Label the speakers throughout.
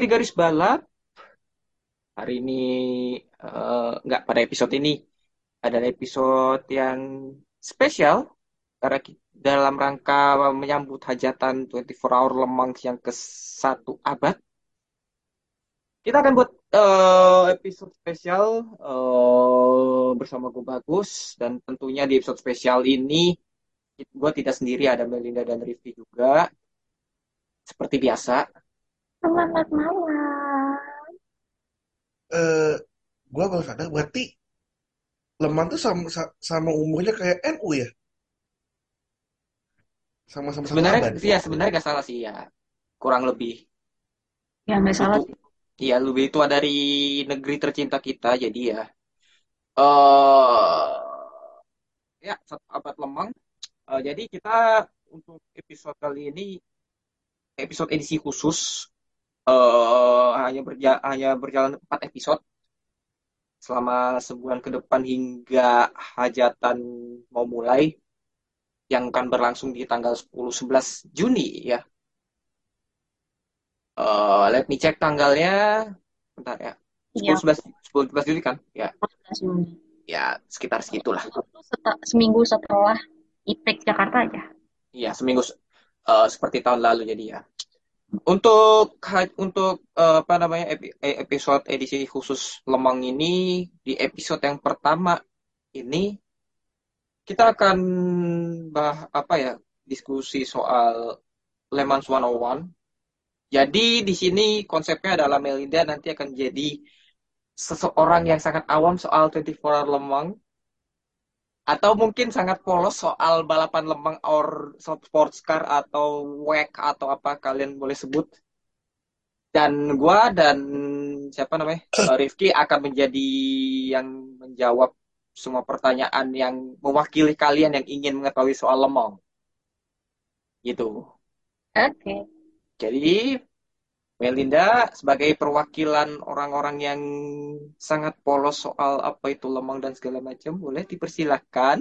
Speaker 1: Di garis balap. Hari ini nggak pada episode ini ada episode yang spesial karena dalam rangka menyambut hajatan 24 Hour Le Mans yang ke satu abad. Kita akan buat eh, episode spesial eh, bersama gue Bagus dan tentunya di episode spesial ini gue tidak sendiri ada Melinda dan Rifki juga seperti biasa.
Speaker 2: Selamat malam.
Speaker 3: eh gue baru sadar berarti Leman tuh sama, sa- sama umurnya kayak NU ya? Sama-sama
Speaker 1: Sebenarnya
Speaker 3: abad.
Speaker 1: ya sebenarnya gak salah sih ya. Kurang lebih
Speaker 2: Ya nggak salah
Speaker 1: itu
Speaker 2: sih.
Speaker 1: ya lebih tua dari negeri tercinta kita jadi ya. Eh ya satu abad lemang. Eh, jadi kita untuk episode kali ini episode edisi khusus eh hanya berja hanya berjalan 4 episode selama sebulan ke depan hingga hajatan mau mulai yang akan berlangsung di tanggal 10-11 Juni ya. Eh let me check tanggalnya. Bentar ya.
Speaker 2: Iya,
Speaker 1: 10 11 10 11 Juli kan? Ya,
Speaker 2: 14 Juni.
Speaker 1: ya sekitar segitulah.
Speaker 2: Seminggu setelah IPEC Jakarta aja.
Speaker 1: Iya, seminggu eh, seperti tahun lalu jadi ya. Untuk untuk eh, apa namanya eh, episode edisi khusus Lemang ini di episode yang pertama ini kita akan bah apa ya diskusi soal Le Mans 101. Jadi di sini konsepnya adalah Melinda nanti akan jadi seseorang yang sangat awam soal 24 Hour Le Mans atau mungkin sangat polos soal balapan lemang or sports car atau WEC atau apa kalian boleh sebut. Dan gua dan siapa namanya? Eh, Rifki akan menjadi yang menjawab semua pertanyaan yang mewakili kalian yang ingin mengetahui soal lemang. Gitu.
Speaker 2: Oke.
Speaker 1: Jadi Melinda sebagai perwakilan orang-orang yang sangat polos soal apa itu lemang dan segala macam, boleh dipersilahkan.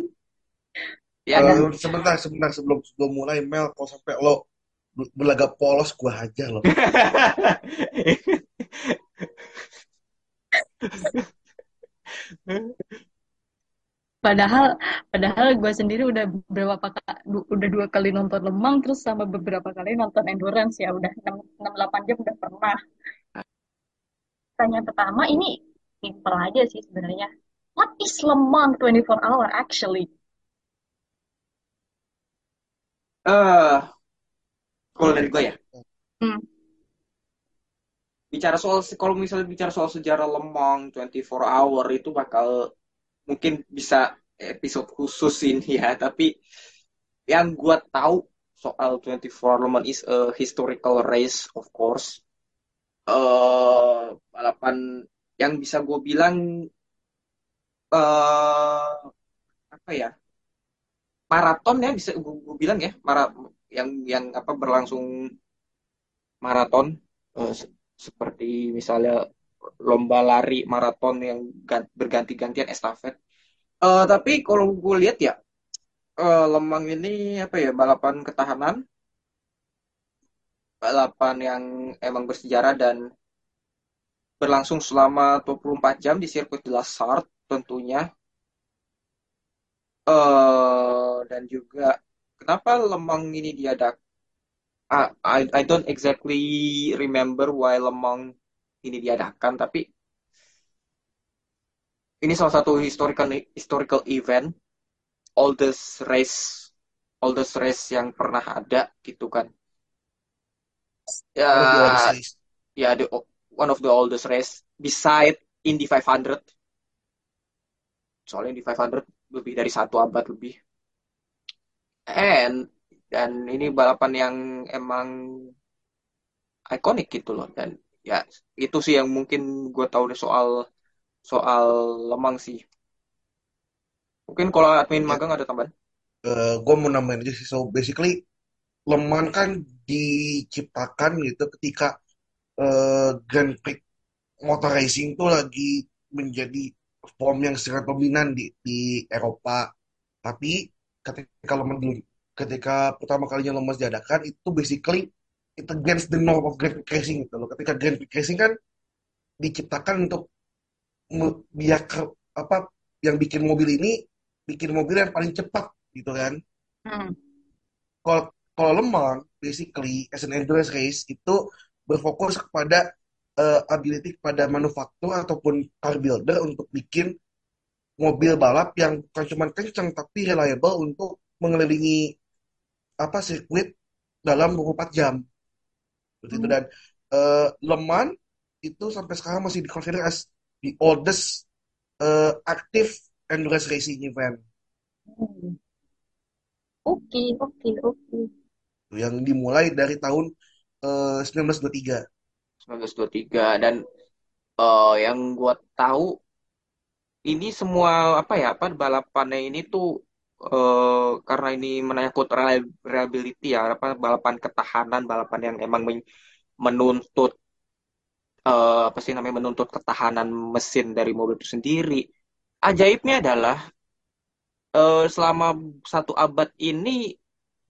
Speaker 1: Ya kan?
Speaker 3: Eh, sebentar, sebentar sebelum sebelum mulai Mel, kalau sampai lo ber- berlagak polos gua aja lo.
Speaker 2: Padahal, padahal gue sendiri udah beberapa ka- du- udah dua kali nonton Lemang, terus sama beberapa kali nonton endurance ya udah 6, 8 jam udah pernah. Pertanyaan pertama ini simple aja sih sebenarnya. What is Lemang 24 hour actually?
Speaker 1: Eh, kalau dari gue ya,
Speaker 2: Hmm.
Speaker 1: bicara soal kalau misalnya bicara soal sejarah lemang 24 hour itu bakal mungkin bisa episode khusus ini ya, tapi yang gue tahu soal 24 hour lemang is a historical race of course. eh balapan yang bisa gue bilang eh apa ya maraton ya bisa gue bilang ya mara yang yang apa berlangsung maraton se- seperti misalnya lomba lari maraton yang gan- berganti-gantian estafet. Eh, tapi kalau gue lihat ya eh, Lemang ini apa ya balapan ketahanan, balapan yang emang bersejarah dan berlangsung selama 24 jam di sirkuit de la Sarthe tentunya. eh dan juga kenapa Lemang ini diadakan? I I don't exactly remember why Lemang ini diadakan, tapi ini salah satu historical historical event, oldest race, oldest race yang pernah ada gitu kan. Ya,
Speaker 3: race.
Speaker 1: ya the one of the oldest race beside Indy 500. Soalnya Indy 500 lebih dari satu abad lebih. And dan ini balapan yang emang ikonik gitu loh dan ya itu sih yang mungkin gue tahu deh soal soal Lemang sih. Mungkin kalau admin
Speaker 3: Ya,
Speaker 1: magang ada tambahan?
Speaker 3: gue mau nambahin aja sih. So basically Le Mans kan diciptakan gitu ketika eh, Grand Prix motor racing tuh lagi menjadi form yang sangat dominan di di Eropa. Tapi ketika Le Mans dulu, ketika pertama kalinya Le Mans diadakan itu basically it against the norm of Grand Prix racing gitu loh. Ketika Grand Prix racing kan diciptakan untuk biar apa yang bikin mobil ini bikin mobil yang paling cepat gitu kan.
Speaker 2: Hmm.
Speaker 3: Kalau kalau Le Mans basically as an endurance race itu berfokus kepada eh, ability kepada manufaktur ataupun car builder untuk bikin mobil balap yang bukan cuma kencang tapi reliable untuk mengelilingi apa sirkuit dalam 24 jam. Seperti itu dan eh, Le Mans itu sampai sekarang masih dikonsider as the oldest eh, active endurance racing event
Speaker 2: Hmm. Oke, oke, oke.
Speaker 3: yang dimulai dari tahun eh, 1923.
Speaker 1: 1923 dan eh, yang gue tahu ini semua apa ya apa balapannya ini tuh eh, karena ini menyangkut reli- reliability ya apa balapan ketahanan balapan yang emang men- menuntut eh, apa sih namanya menuntut ketahanan mesin dari mobil itu sendiri. Ajaibnya adalah eh, selama satu abad ini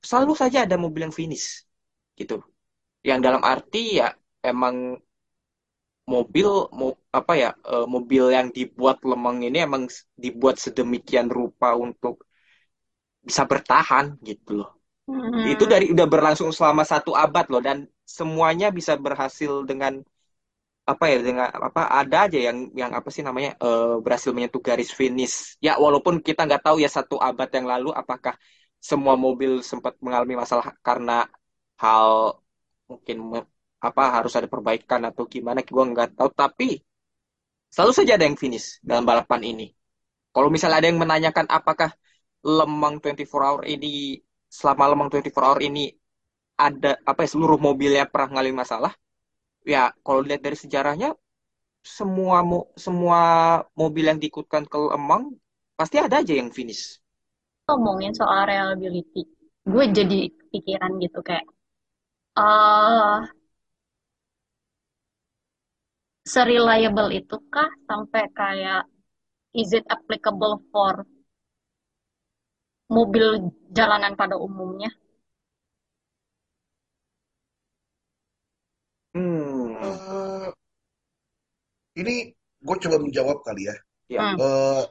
Speaker 1: selalu saja ada mobil yang finish gitu. Yang dalam arti ya emang mobil mo, apa ya mobil yang dibuat lemeng ini emang dibuat sedemikian rupa untuk bisa bertahan gitu loh. Itu
Speaker 2: Hmm.
Speaker 1: dari udah berlangsung selama satu abad loh dan semuanya bisa berhasil dengan apa ya dengan apa ada aja yang yang apa sih namanya eh, berhasil menyentuh garis finish. Ya walaupun kita nggak tahu ya satu abad yang lalu apakah semua mobil sempat mengalami masalah karena hal mungkin apa harus ada perbaikan atau gimana gue nggak tahu. Tapi selalu saja ada yang finish dalam balapan ini. Kalau misalnya ada yang menanyakan apakah Lemang 24 Hour ini selama Lemang 24 Hour ini ada apa ya seluruh mobilnya pernah mengalami masalah. Ya kalau lihat dari sejarahnya semua mo- semua mobil yang diikutkan ke Lemang pasti ada aja yang finish.
Speaker 2: Ngomongin soal reliability, gue jadi pikiran gitu kayak, eh sereliable itu kah sampai kayak, is it applicable for mobil jalanan pada umumnya?
Speaker 1: hmm
Speaker 3: Eh, ini gue coba menjawab kali ya.
Speaker 1: ya
Speaker 2: Hmm.
Speaker 3: Eh,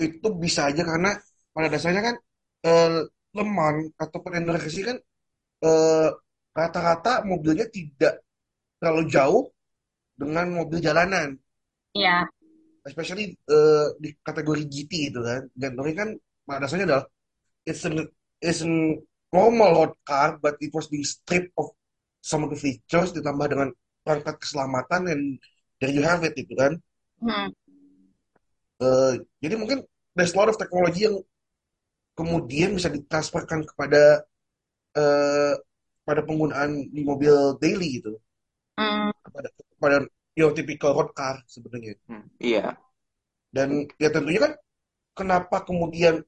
Speaker 3: itu bisa aja karena pada dasarnya kan eh, Le Mans ataupun racing kan eh, rata-rata mobilnya tidak terlalu jauh dengan mobil jalanan,
Speaker 2: Ya,
Speaker 3: especially eh, di kategori GT itu kan. Dan ini kan pada dasarnya adalah it's an it's an normal road car, but it was being stripped of some of the features ditambah dengan perangkat keselamatan and there you have it itu kan.
Speaker 2: hmm.
Speaker 3: Eh, jadi mungkin there's a lot of technology yang kemudian bisa ditransferkan kepada eh, pada penggunaan di mobil daily gitu
Speaker 2: Hmm.
Speaker 3: kepada kepada your typical road car sebenarnya
Speaker 1: Hmm, iya
Speaker 3: dan ya tentunya kan kenapa kemudian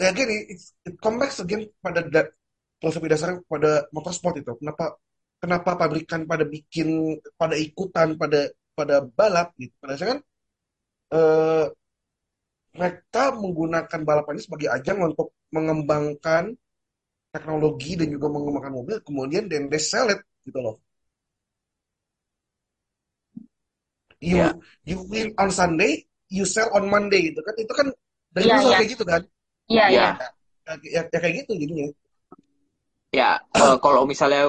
Speaker 3: ya again it, it come back again pada da, filosofi dasarnya pada motorsport itu. Kenapa kenapa pabrikan pada bikin pada ikutan pada pada balap gitu. Pada dasarnya kan eh, mereka menggunakan balapan ini sebagai ajang untuk mengembangkan teknologi dan juga mengembangkan mobil kemudian then they sell it gitu loh. You
Speaker 1: ya.
Speaker 3: you win on Sunday you sell on Monday gitu kan. Itu kan dari
Speaker 2: Iya,
Speaker 3: dulu selalu
Speaker 2: iya.
Speaker 3: kayak gitu kan
Speaker 2: Iya,
Speaker 1: ya
Speaker 2: iya.
Speaker 3: ya, ya, ya kayak gitu jadinya
Speaker 1: ya eh, kalau misalnya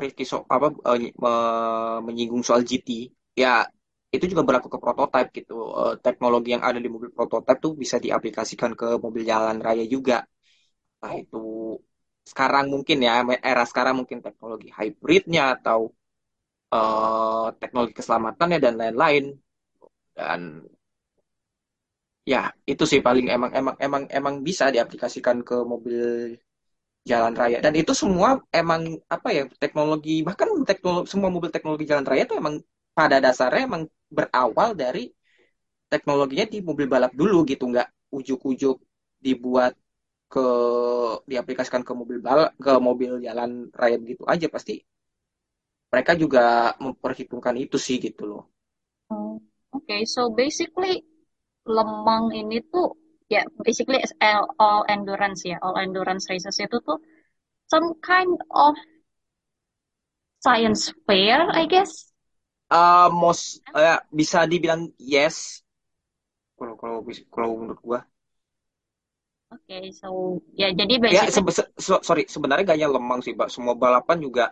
Speaker 1: Rizky so, apa eh, me- menyinggung soal GT ya itu juga berlaku ke prototype gitu Eh, teknologi yang ada di mobil prototype tuh bisa diaplikasikan ke mobil jalan raya juga nah itu sekarang mungkin ya era sekarang mungkin teknologi hybridnya atau eh, teknologi keselamatannya dan lain-lain. Dan ya itu sih paling emang emang emang emang bisa diaplikasikan ke mobil jalan raya. Dan itu semua emang apa ya teknologi bahkan teknologi semua mobil teknologi jalan raya itu emang pada dasarnya emang berawal dari teknologinya di mobil balap dulu gitu, nggak ujuk-ujuk dibuat ke diaplikasikan ke mobil balap ke mobil jalan raya gitu aja pasti mereka juga memperhitungkan itu sih gitu loh.
Speaker 2: Hmm, Oke, so basically Lemang ini tuh ya basically is all endurance ya, all endurance races itu tuh some kind of science fair, I guess.
Speaker 1: Eh, most eh, bisa dibilang yes. Kalau kalau kalau menurut gua.
Speaker 2: Oke, so ya jadi
Speaker 1: ya
Speaker 2: basically
Speaker 1: sebe- se- so- sorry sebenarnya gak hanya lemang sih Mbak. Semua balapan juga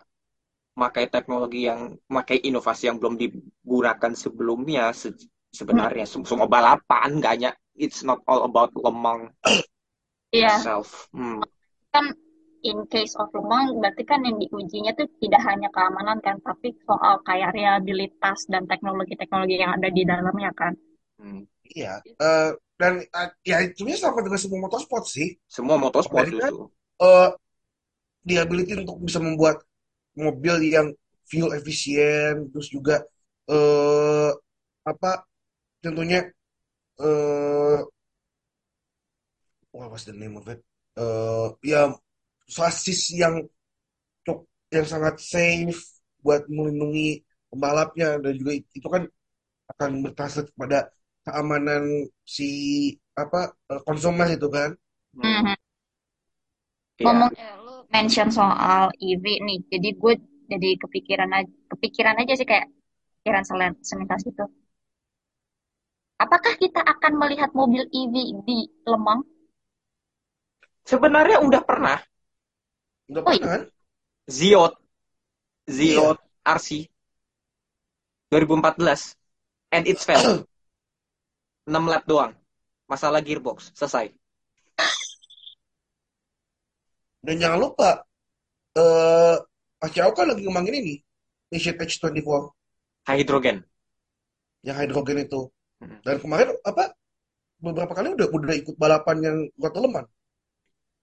Speaker 1: pakai teknologi yang pakai inovasi yang belum digunakan sebelumnya se- sebenarnya Sem- semua balapan gak hanya it's not all about lemang
Speaker 2: ya
Speaker 1: itself hmm.
Speaker 2: kan in case of Lemang berarti kan yang diujinya tuh tidak hanya keamanan kan, tapi soal kayak reliabilitas dan teknologi-teknologi yang ada di dalamnya kan.
Speaker 1: Hmm.
Speaker 3: Iya. Eh, dan eh, ya sebenarnya sama dengan semua motorsport sih.
Speaker 1: semua motorsport
Speaker 3: eh the ability untuk bisa membuat mobil yang fuel efisien, terus juga eh apa tentunya eh what was the name of it? Eh ya sasis yang cuk- yang sangat safe buat melindungi pembalapnya dan juga itu kan akan bertranslate kepada keamanan si apa eh, konsumen itu kan.
Speaker 1: hmm.
Speaker 2: Mhm.
Speaker 1: ya
Speaker 2: Ngomong eh, lu mention soal EV nih, jadi gue jadi kepikiran aja, kepikiran aja sih kayak pikiran selintas itu. Apakah kita akan melihat mobil EV di Lemang?
Speaker 1: sebenarnya udah pernah.
Speaker 3: Udah
Speaker 2: Oh
Speaker 3: pernah kan?
Speaker 1: Ziot.
Speaker 3: Iya.
Speaker 1: Ziot RC 2014 and it's failed 6 lap doang. Masalah gearbox. Selesai.
Speaker 3: Dan jangan lupa eh ACAO kan lagi ngembangin ini. Mission H24
Speaker 1: hydrogen.
Speaker 3: Yang hidrogen itu. Dan kemarin apa beberapa kali udah udah ikut balapan yang buat Leman.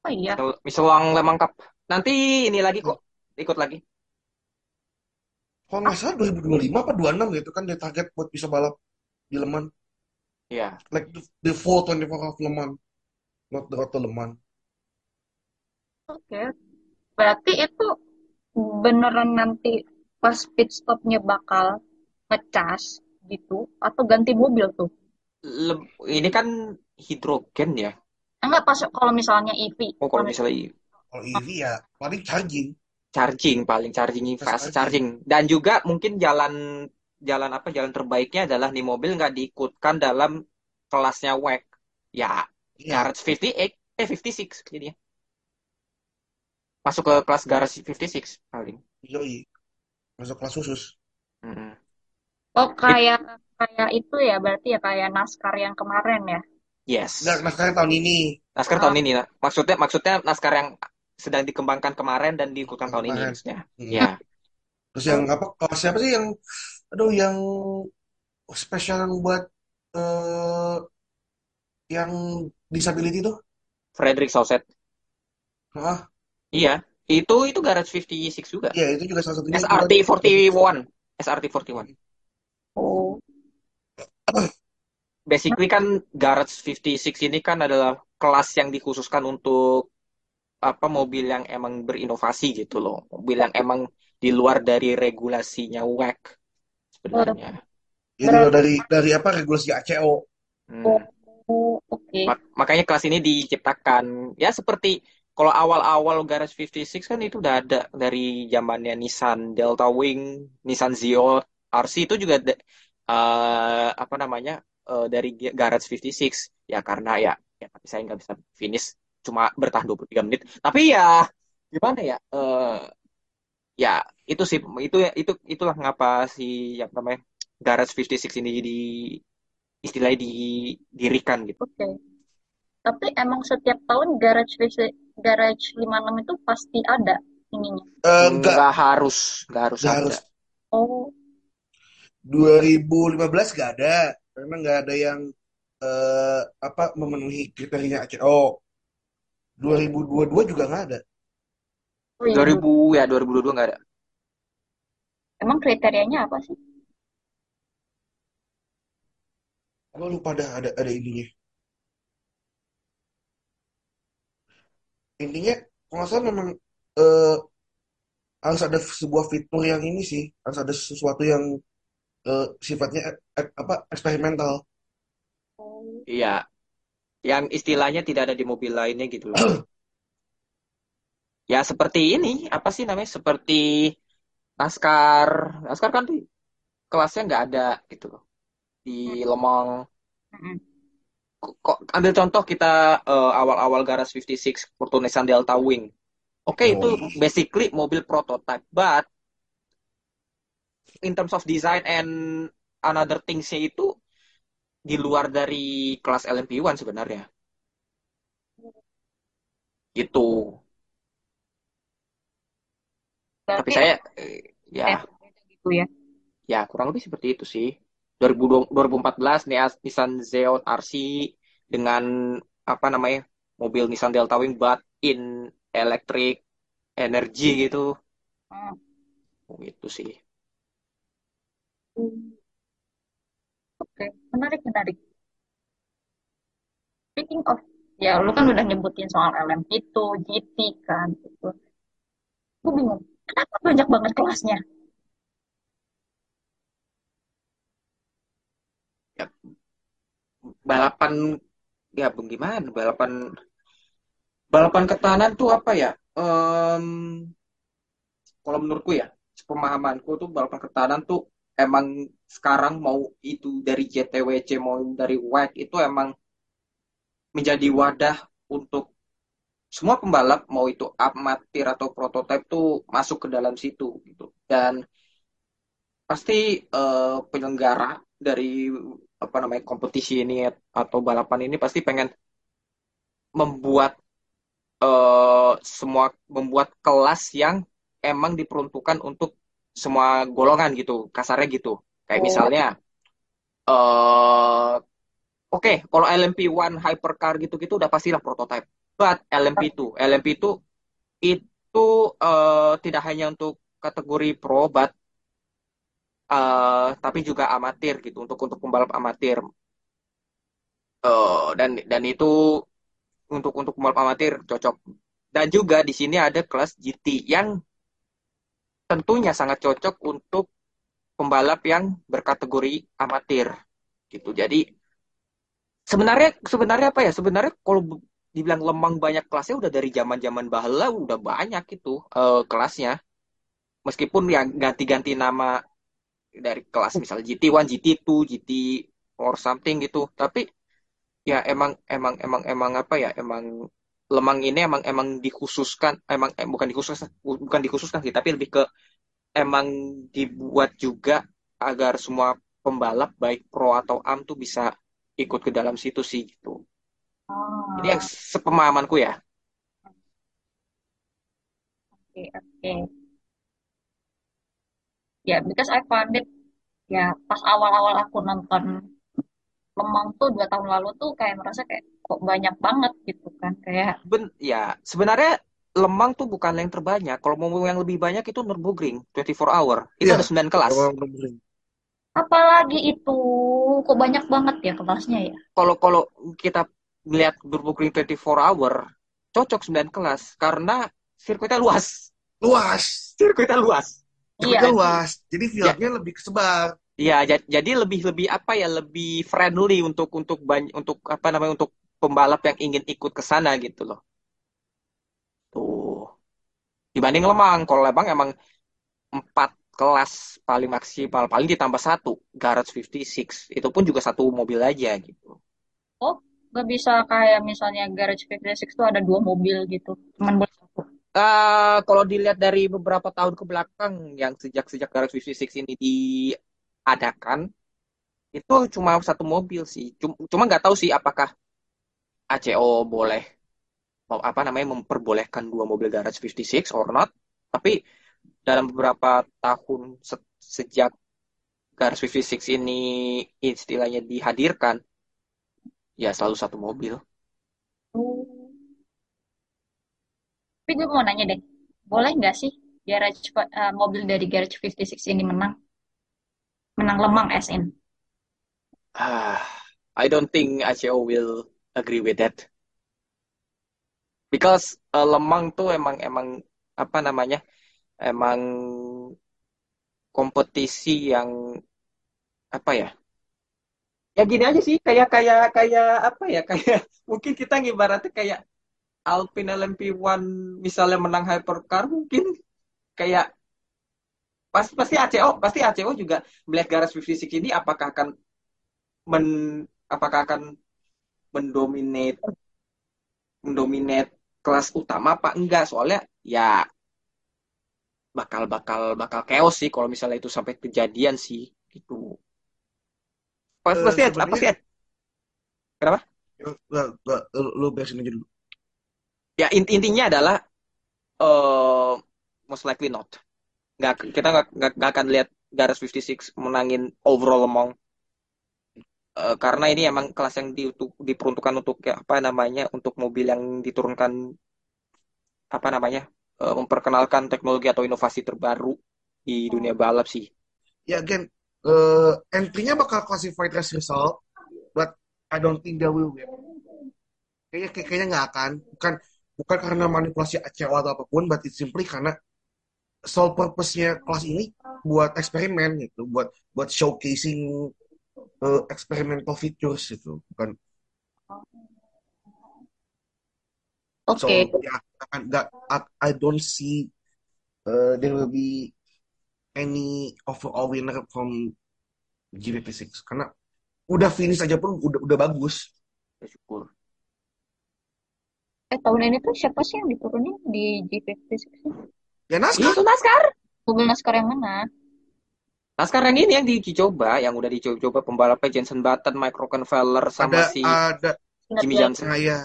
Speaker 2: oh iya.
Speaker 1: Misal- Michelin Le Mans Cup nanti ini lagi kok ikut lagi
Speaker 3: Kalau nggak salah 2025 apa 26 gitu kan dia target buat bisa balap di Leman.
Speaker 1: ya
Speaker 3: Like the, the full 24 hours Leman, not the Roto Leman.
Speaker 2: Oke. Berarti itu beneran nanti pas pit stopnya bakal ngecas gitu atau ganti mobil tuh?
Speaker 1: Le- ini kan hidrogen ya
Speaker 2: Enggak pas kalau misalnya EV.
Speaker 1: oh kalau misalnya
Speaker 3: Kalau EV ya paling charging,
Speaker 1: charging paling charging
Speaker 3: fast
Speaker 1: fast
Speaker 3: charging.
Speaker 1: charging dan juga mungkin jalan jalan apa jalan terbaiknya adalah nih mobil nggak diikutkan dalam kelasnya WEC ya
Speaker 3: Iya,
Speaker 1: Garage 58 eh 56 jadinya masuk ke kelas Garage 56 paling
Speaker 3: yoi. Masuk kelas khusus.
Speaker 2: Oh kayak kayak itu ya berarti ya kayak NASCAR yang kemarin ya.
Speaker 1: yes.
Speaker 3: Nah, sekarang tahun ini,
Speaker 1: NASCAR
Speaker 2: Ah,
Speaker 1: tahun ini nah. maksudnya maksudnya NASCAR yang sedang dikembangkan kemarin dan diikutkan tahun ini. Maksudnya
Speaker 3: Hmm.
Speaker 1: ya.
Speaker 3: Terus yang apa kelas siapa sih yang aduh yang spesial yang buat eh yang disability tuh?
Speaker 1: Frederick Sauset
Speaker 3: Hah?
Speaker 1: iya. Itu itu Garage 56 juga.
Speaker 3: Iya, itu juga salah satunya
Speaker 1: SRT 41 SRT 41
Speaker 2: oh.
Speaker 1: basically kan Garage 56 ini kan adalah kelas yang dikhususkan untuk apa mobil yang emang berinovasi gitu loh. Mobil yang emang di luar dari regulasinya WEC sebenarnya.
Speaker 3: ya dari dari dari apa regulasi ACO.
Speaker 1: Hmm.
Speaker 2: Oh, oke.
Speaker 1: Mak- makanya kelas ini diciptakan ya seperti kalau awal-awal Garage 56 kan itu udah ada dari zamannya Nissan Delta Wing, Nissan Ziot, RC itu juga eh, apa namanya eh, dari Garage 56 ya karena ya ya tapi saya nggak bisa finish cuma bertahan 23 menit tapi ya gimana ya eh, ya itu sih itu itu itulah ngapa si yang namanya Garage 56 ini di istilahnya didirikan gitu
Speaker 2: Oke. Tapi emang setiap tahun garage garage 56 itu pasti ada ininya.
Speaker 3: Eh, enggak,
Speaker 1: nggak harus nggak harus
Speaker 3: enggak
Speaker 1: ada
Speaker 3: harus.
Speaker 2: Oh,
Speaker 3: 2015 nggak ada karena nggak ada yang eh, apa memenuhi kriteria ACO 2022 juga nggak ada
Speaker 2: oh iya.
Speaker 1: 2000 ya 2022 nggak ada.
Speaker 2: Emang kriterianya apa sih?
Speaker 3: gue lupa ada ada ada ininya intinya kalau nggak salah memang eh, harus ada sebuah fitur yang ini sih harus ada sesuatu yang eh, sifatnya eh, eh, apa eksperimental
Speaker 2: Oh,
Speaker 1: Iya, yang istilahnya tidak ada di mobil lainnya gitu loh. Ya seperti ini, apa sih namanya? Seperti NASCAR. NASCAR kan tuh kelasnya nggak ada gitu loh. Di Lemong.
Speaker 2: mm-mm.
Speaker 1: Kok ambil contoh kita eh, awal-awal Garage 56 waktu Nissan Delta Wing. Oke,
Speaker 3: oh
Speaker 1: itu basically mobil prototype, but in terms of design and another things-nya itu di luar dari kelas LMP1 sebenarnya. Gitu. Tapi
Speaker 2: Berarti
Speaker 1: saya
Speaker 2: emang
Speaker 1: eh, ya
Speaker 2: berbeda gitu ya?
Speaker 1: ya kurang lebih seperti itu sih. 2020 2014 Nia- Nissan Xeon RC dengan apa namanya mobil Nissan Delta Wing but in electric energy gitu.
Speaker 2: Hmm.
Speaker 1: Oh, Itu sih.
Speaker 2: Oke, menarik, menarik. Speaking of, ya lu kan udah nyebutin soal LMP itu, GT kan, gitu. Gue bingung, kenapa banyak banget kelasnya?
Speaker 1: Ya, balapan ya bagaimana balapan balapan ketahanan tuh apa ya? Em, kalau menurutku ya, pemahamanku tuh balapan ketahanan tuh emang sekarang mau itu dari JTWC mau dari WEC itu emang menjadi wadah untuk semua pembalap mau itu amatir atau prototipe tuh masuk ke dalam situ gitu. Dan pasti eh, penyelenggara dari apa namanya kompetisi ini atau balapan ini pasti pengen membuat eh, semua membuat kelas yang emang diperuntukkan untuk semua golongan gitu, kasarnya gitu. Kayak
Speaker 2: Oh,
Speaker 1: misalnya eh oke, kalau LMP1 hypercar gitu-gitu udah pastilah prototype. But LMP2, LMP2 itu eh, tidak hanya untuk kategori pro, but eh, tapi juga amatir gitu untuk untuk pembalap amatir. Eh, dan dan itu untuk untuk pembalap amatir cocok. Dan juga di sini ada kelas GT yang tentunya sangat cocok untuk pembalap yang berkategori amatir gitu. Jadi sebenarnya sebenarnya apa ya? Sebenarnya kalau dibilang Lemang banyak kelasnya udah dari zaman-zaman bahla udah banyak itu eh, kelasnya. Meskipun yang ganti-ganti nama dari kelas misalnya GT1, GT2, GT or something gitu. Tapi ya emang emang emang emang apa ya? Emang Lemang ini emang emang dikhususkan emang eh, bukan dikhususkan bukan dikhususkan sih, tapi lebih ke emang dibuat juga agar semua pembalap baik pro atau am tuh bisa ikut ke dalam situ sih gitu. Ini yang
Speaker 2: ah,
Speaker 1: sepemahamanku ya.
Speaker 2: oke, oke. Ya, because I found it, ya pas awal-awal aku nonton Lemang tuh dua tahun lalu tuh kayak merasa kayak kok banyak banget gitu kan. Kayak,
Speaker 1: Ben, ya sebenarnya Lemang tuh bukan yang terbanyak. Kalau mau yang lebih banyak itu Nürburgring 24 hour. Itu
Speaker 3: iya
Speaker 1: ada 9 kelas.
Speaker 2: apalagi itu, kok banyak banget ya kelasnya ya?
Speaker 1: Kalau kalau kita lihat Nürburgring 24 hour, cocok 9 kelas karena sirkuitnya luas.
Speaker 3: luas
Speaker 1: Sirkuitnya luas.
Speaker 2: Iya,
Speaker 3: sirkuitnya luas jadi
Speaker 1: Ya,
Speaker 3: fieldnya lebih kesebar
Speaker 1: ya ja- jadi lebih lebih apa ya lebih friendly untuk untuk banyak untuk apa namanya untuk pembalap yang ingin ikut ke sana gitu loh. Tuh. Dibanding Lemang, kalau Lemang emang empat kelas paling maksimal, paling ditambah satu, Garage 56. Itu pun juga satu mobil aja gitu.
Speaker 2: oh nggak bisa kayak misalnya Garage 56 tuh ada dua mobil gitu. Cuman boleh satu.
Speaker 1: Eh, kalau dilihat dari beberapa tahun ke belakang yang sejak sejak Garage 56 ini diadakan, itu cuma satu mobil sih. Cuma cuma nggak tahu sih apakah ACO boleh apa namanya memperbolehkan dua mobil Garage 56 or not. Tapi dalam beberapa tahun se- sejak Garis 56 ini istilahnya dihadirkan, ya selalu satu mobil.
Speaker 2: Tapi gue mau nanya deh, boleh nggak sih garage eh, mobil dari Garage 56 ini menang? Menang lemang as in.
Speaker 1: Ah, I don't think ACO will agree with that. Because uh, Lemang tuh emang emang apa namanya? Emang kompetisi yang apa ya? Ya gini aja sih, kayak kayak kayak apa ya? Kayak mungkin kita ngibaratnya kayak Alpine LMP1 misalnya menang hypercar mungkin kayak pasti pasti ACO pasti ACO juga melihat garis 56 ini apakah akan men apakah akan mendominate mendominate kelas utama apa enggak? Soalnya ya bakal bakal bakal chaos sih kalau misalnya itu sampai kejadian sih gitu. Pasti
Speaker 3: Eh,
Speaker 1: pasti
Speaker 3: sebenarnya-
Speaker 1: pasti kenapa?
Speaker 3: Nggak, lu, lu beresin aja dulu.
Speaker 1: ya int- intinya adalah eh most likely not. Nggak kita nggak nggak akan lihat garis 56 menangin overall among Eh, karena ini emang kelas yang di, untuk- diperuntukkan untuk ya, apa namanya untuk mobil yang diturunkan apa namanya eh, memperkenalkan teknologi atau inovasi terbaru di dunia balap sih.
Speaker 3: Ya, again, eh entry-nya bakal classified as result, but I don't think they will win. Kayaknya kayak- kayaknya nggak akan. Bukan bukan karena manipulasi ACO atau apa pun, but it's simply karena sole purpose-nya kelas ini buat eksperimen gitu, buat buat showcasing eh, experimental features itu, bukan
Speaker 2: Oke,
Speaker 3: so ya akan nggak I- I don't see uh, there will be any overall winner from GP6 karena udah finish aja pun udah udah bagus.
Speaker 1: Bersyukur.
Speaker 2: eh tahun ini tuh siapa sih yang diturunin di G56?
Speaker 3: Ya NASCAR
Speaker 1: Itu NASCAR.
Speaker 2: Mobil NASCAR yang mana?
Speaker 1: NASCAR yang ini yang dicoba, yang udah dicoba pembalapnya Jensen Button, Mike Rockefeller sama
Speaker 3: ada
Speaker 1: si
Speaker 3: ada
Speaker 1: Jimmy
Speaker 2: ya?
Speaker 1: Johnson.
Speaker 3: nah ya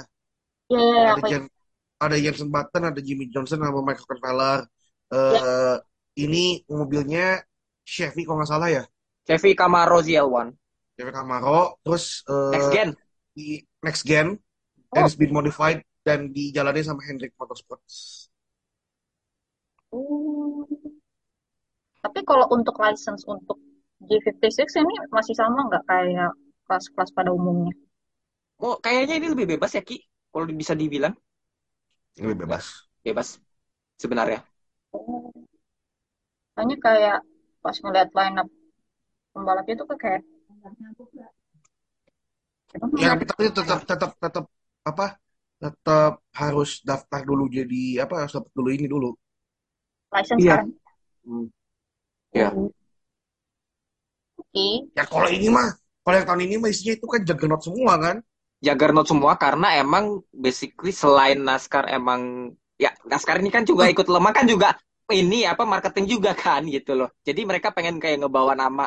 Speaker 2: Iya, iya, iya,
Speaker 3: ada Jen, ada Jensen Button, ada Jimmy Johnson sama Michael Rockefeller. Eh ini mobilnya Chevy kalau nggak salah ya.
Speaker 1: Chevy Camaro ZL1.
Speaker 3: Chevy Camaro terus eh,
Speaker 1: Next gen.
Speaker 3: di next gen
Speaker 2: Oh.
Speaker 3: and been modified dan dijalani sama Hendrick Motorsports.
Speaker 2: Hmm. Tapi kalau untuk license untuk G56 ini masih sama nggak kayak kelas-kelas pada umumnya?
Speaker 1: Oh, kayaknya ini lebih bebas ya, Ki. Kalau bisa dibilang
Speaker 3: Ini bebas.
Speaker 1: bebas sebenarnya.
Speaker 2: Oh. Hanya kayak pas ngeliat line up pembalapnya tuh kayak
Speaker 3: Ya, tapi tetap tetap tetap apa? Tetap harus daftar dulu jadi apa? Harus dapat dulu ini dulu.
Speaker 2: license
Speaker 1: Iya.
Speaker 2: kan?
Speaker 3: Hmm.
Speaker 1: Iya.
Speaker 2: Oke.
Speaker 3: Ya kalau ini mah, kalau yang tahun ini mah isinya itu kan juggernaut semua kan?
Speaker 1: Juggernaut semua karena emang basically selain NASCAR emang ya NASCAR ini kan juga ikut lemah kan juga ini apa marketing juga kan gitu loh. Jadi mereka pengen kayak ngebawa nama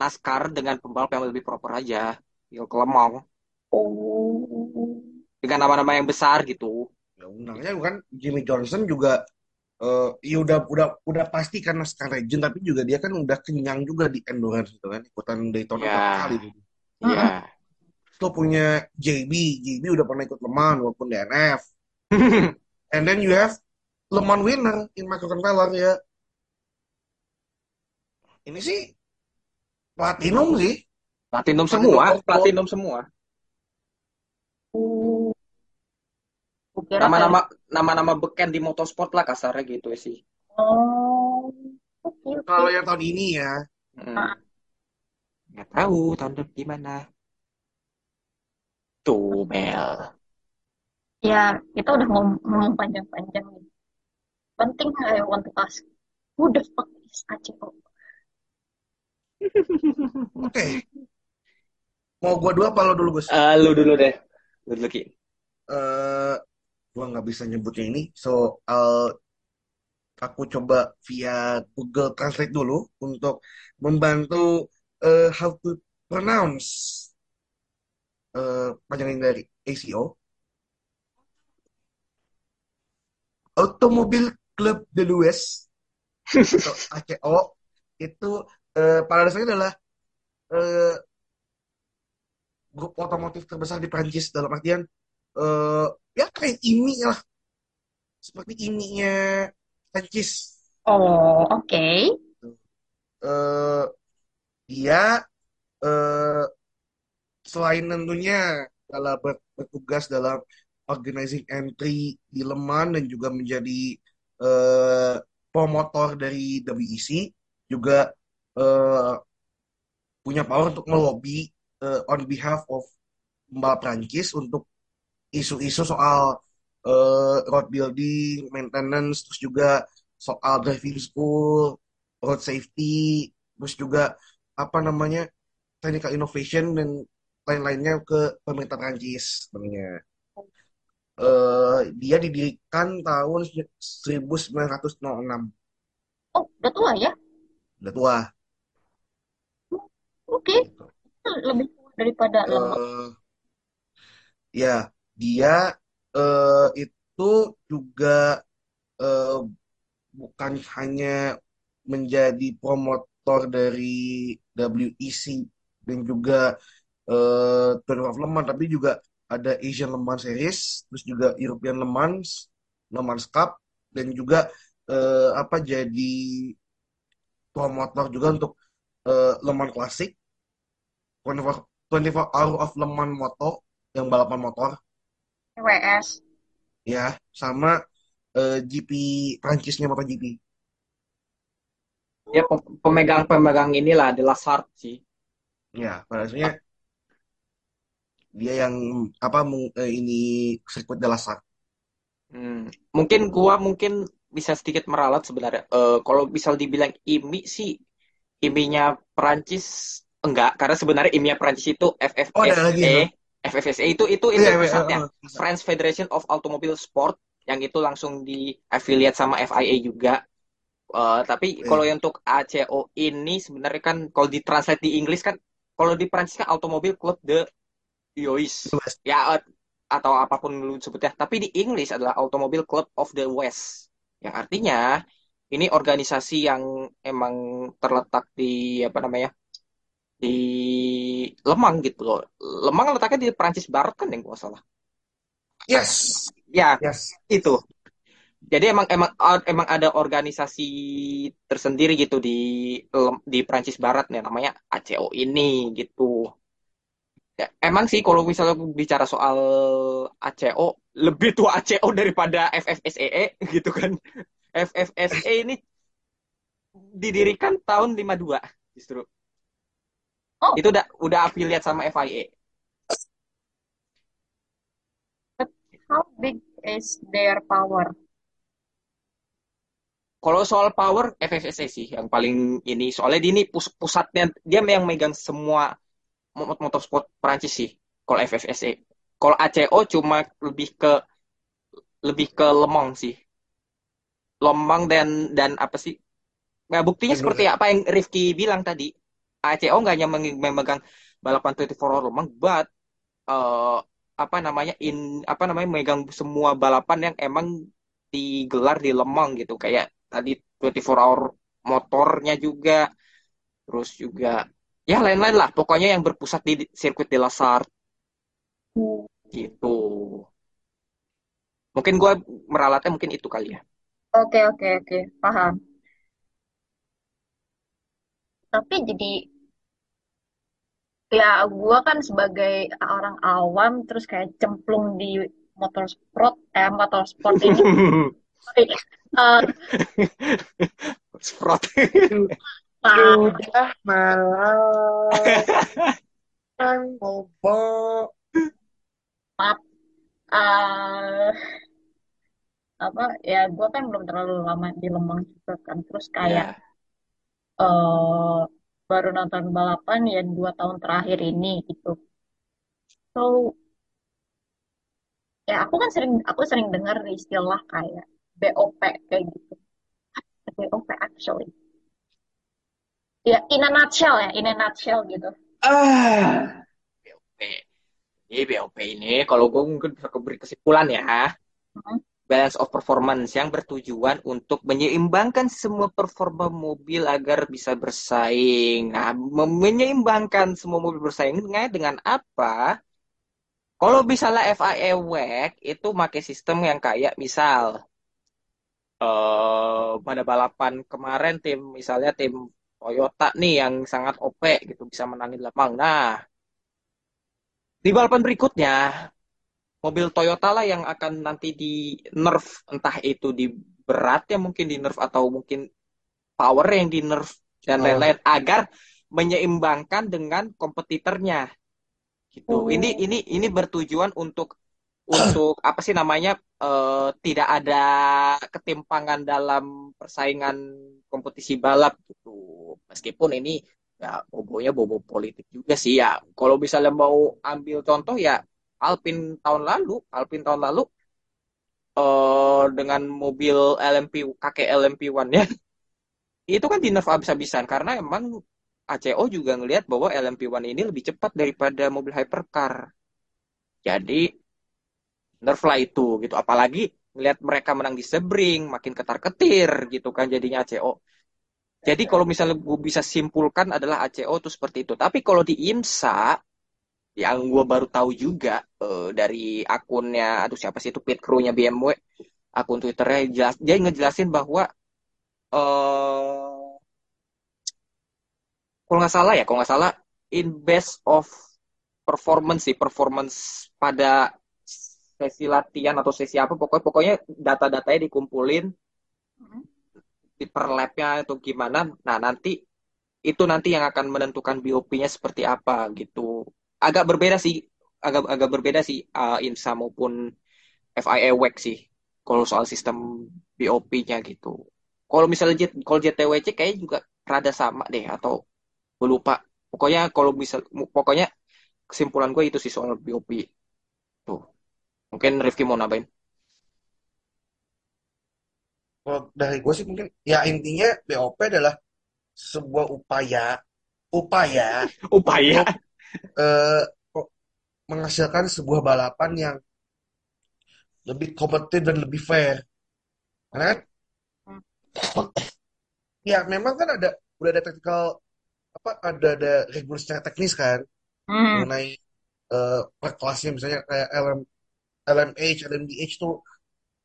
Speaker 1: NASCAR dengan pembalap yang lebih proper aja. Gitu, ke Lemong
Speaker 2: Oh.
Speaker 1: dengan nama-nama yang besar gitu.
Speaker 3: Ya undangnya kan Jimmy Johnson juga eh ya udah udah udah pasti kan NASCAR legend tapi juga dia kan udah kenyang juga di endurance gitu kan ikutan Daytona
Speaker 1: Ya.
Speaker 3: berapa kali gitu.
Speaker 1: Iya.
Speaker 3: Terus lo punya JB, JB udah pernah ikut Le Mans walaupun DNF. And then you have Le Mans winner in Michael Rockefeller ya. Ini sih platinum sih.
Speaker 1: Platinum semua,
Speaker 3: Platinum.
Speaker 1: platinum semua.
Speaker 2: Oh.
Speaker 1: Nama-nama nama-nama beken di motorsport lah kasarnya gitu sih.
Speaker 2: Oh.
Speaker 3: Kalau yang tahun ini ya,
Speaker 1: Hmm.
Speaker 2: Ah.
Speaker 1: Nggak tahu tahun depan gimana. Tuh, Mel.
Speaker 2: Ya, kita udah ngom- ngomong panjang-panjang nih. Penting I want to ask, who the fuck is
Speaker 3: oke. Mau gua dua apa lo dulu, Gus?
Speaker 1: Eh, lu dulu deh. Lu dulu, Ki.
Speaker 3: eh gua nggak bisa nyebutnya ini, so I'll aku coba via Google Translate dulu untuk membantu eh, how to pronounce eh panjangin dari ACO. Automobile Club de l'Ouest atau ACO itu eh, pada dasarnya adalah eh, grup otomotif terbesar di Prancis dalam artian eh, ya kayak ini lah. Seperti ininya Prancis
Speaker 2: Oh, oke.
Speaker 3: eh dia eh, selain tentunya dalam ber- bertugas dalam organizing entry di Le Mans dan juga menjadi eh, promotor dari WEC juga eh, punya power untuk melobi eh, on behalf of pembalap Prancis untuk isu-isu soal eh, road building, maintenance, terus juga soal driving school, road safety, terus juga apa namanya technical innovation dan lain-lainnya ke pemerintah Prancis sebenarnya. Eh, dia didirikan tahun 1906.
Speaker 2: Oh, udah tua ya?
Speaker 3: Udah tua.
Speaker 2: Oke,
Speaker 3: gitu.
Speaker 2: lebih tua daripada.
Speaker 3: Eh, ya, dia eh, itu juga eh, bukan hanya menjadi promotor dari WEC dan juga eh, Tour of Le Mans, tapi juga ada Asian Le Mans Series, terus juga European Le Mans, Le Mans Cup, dan juga eh, apa jadi promotor juga untuk eh, Le Mans Classic, 24, 24 Hour of Le Mans Moto, yang balapan motor,
Speaker 2: WS.
Speaker 3: ya, sama eh, GP Prancisnya MotoGP.
Speaker 1: Ya pem- pemegang-pemegang inilah De La Sart sih.
Speaker 3: Ya, pada dasarnya dia yang apa eh, ini sirkuit de la Sarthe.
Speaker 1: Hmm. Mungkin gua mungkin bisa sedikit meralat sebenarnya. Eh, kalau misal dibilang IMI sih, IMI-nya Prancis enggak, karena sebenarnya IMI-nya Prancis itu
Speaker 3: Oh, ada lagi
Speaker 1: FFSE itu itu itu
Speaker 3: Iya, iya,
Speaker 1: pusatnya.
Speaker 3: eh, eh,
Speaker 1: French Federation of Automobile Sport yang itu langsung di affiliate sama FIA juga. Eh, tapi
Speaker 3: Iya.
Speaker 1: kalau yang untuk ACO ini sebenarnya kan kalau ditranslate di Inggris kan kalau di Prancis kan Automobile Club de Yois. Ya eh, atau apa pun lu sebutnya. Tapi di Inggris adalah Automobile Club of the West. Yang artinya ini organisasi yang emang terletak di apa namanya? Di Lemang gitu loh. Lemang letaknya di Prancis Barat kan yang gak salah.
Speaker 3: Yes,
Speaker 1: Ya,
Speaker 3: yes.
Speaker 1: itu. Jadi emang emang emang ada organisasi tersendiri gitu di di Prancis Barat nih namanya ACO ini gitu. Ya, emang sih kalau misalnya bicara soal ACO lebih tua ACO daripada FFSEE gitu kan. FFSE ini didirikan tahun 52 justru.
Speaker 2: Oh,
Speaker 1: Itu udah udah afiliat sama FIA.
Speaker 2: but how big is their power?
Speaker 1: Kalau soal power, FFSA sih yang paling ini. Soalnya dia ini pus- pusatnya, dia yang megang semua mo- motorsport Prancis sih. Kalau FFSA. Kalau ACO cuma lebih ke lebih ke Lemang sih. Lemang dan dan apa sih? Nah, buktinya seperti apa yang Rifki bilang tadi. ACO nggak hanya memegang balapan 24 hour Lemang, but eh, apa namanya in apa namanya megang semua balapan yang emang digelar di Lemang gitu. Kayak tadi 24 hour motornya juga terus juga ya lain-lain lah. Pokoknya yang berpusat di sirkuit de la Sarthe gitu. Mungkin gue meralatnya mungkin itu kali ya.
Speaker 2: Oke, oke, oke, paham. Tapi jadi ya gua kan sebagai orang awam terus kayak cemplung di motorsport eh motorsport ini. Eh,
Speaker 1: Sprot
Speaker 2: Pak,
Speaker 3: Sudah malam, kan bobo.
Speaker 2: maaf. Eh, apa ya gua kan belum terlalu lama di Lembang juga kan. Terus kayak
Speaker 1: ya.
Speaker 2: eh baru nonton balapan ya dua tahun terakhir ini gitu. So ya aku kan sering aku sering dengar istilah kayak BOP kayak gitu. BOP actually. Ya in a nutshell ya in a nutshell gitu.
Speaker 1: Ah BOP ini BOP ini kalau gue mungkin bisa beri kesimpulan ya.
Speaker 2: Hmm.
Speaker 1: Balance of performance yang bertujuan untuk menyeimbangkan semua performa mobil agar bisa bersaing. Nah, menyeimbangkan semua mobil bersaing dengan apa? Kalau misalnya FIA WEC itu pakai sistem yang kayak misal eh pada balapan kemarin tim misalnya tim Toyota nih yang sangat OP gitu bisa menangin Lemang. Nah, di balapan berikutnya mobil Toyota lah yang akan nanti di nerf entah itu di beratnya mungkin di nerf atau mungkin power yang di nerf dan
Speaker 3: Oh.
Speaker 1: lain-lain agar menyeimbangkan dengan kompetitornya gitu.
Speaker 2: Oh.
Speaker 1: Ini ini ini bertujuan untuk untuk apa sih namanya eh, tidak ada ketimpangan dalam persaingan kompetisi balap gitu. Meskipun ini ya bobonya bobo politik juga sih ya. Kalau misalnya mau ambil contoh ya Alpine tahun lalu, Alpine tahun lalu eh dengan mobil LMP kakek LMP1 ya itu kan di nerf habis-habisan karena emang ACO juga ngelihat bahwa LMP1 ini lebih cepat daripada mobil hypercar. Jadi nerf lah itu gitu. Apalagi ngelihat mereka menang di Sebring, makin ketar-ketir gitu kan jadinya ACO. Jadi kalau misalnya gue bisa simpulkan adalah ACO itu seperti itu. Tapi kalau di IMSA yang gue baru tahu juga eh, dari akunnya, aduh siapa sih itu pit crew-nya BMW, akun Twitternya jelas, dia ngejelasin bahwa eh kalau nggak salah ya, kalau nggak salah in base of performance sih, performance pada sesi latihan atau sesi apa, pokoknya pokoknya data-datanya dikumpulin
Speaker 2: Mhm.
Speaker 1: di per lab-nya atau gimana. Nah, nanti itu nanti yang akan menentukan BOP-nya seperti apa gitu. Agak berbeda sih, agak agak berbeda sih uh, IMSA maupun FIA WEC sih. Kalau soal sistem BOP-nya gitu. Kalau misalnya J, kalau JTWC kayaknya juga rada sama deh atau gue lupa. Pokoknya kalau misal pokoknya kesimpulan gue itu sih soal BOP. Tuh. Mungkin Rifki mau nambahin.
Speaker 3: Kalau dari gue sih mungkin ya intinya BOP adalah sebuah upaya upaya
Speaker 1: Upaya.
Speaker 3: Eh, menghasilkan sebuah balapan yang lebih kompetitif dan lebih fair. Karena kan ya memang kan ada udah ada technical apa ada ada regulasi secara teknis kan
Speaker 2: Hmm.
Speaker 3: mengenai eh, per kelasnya misalnya kayak LM LMH, LMDH tuh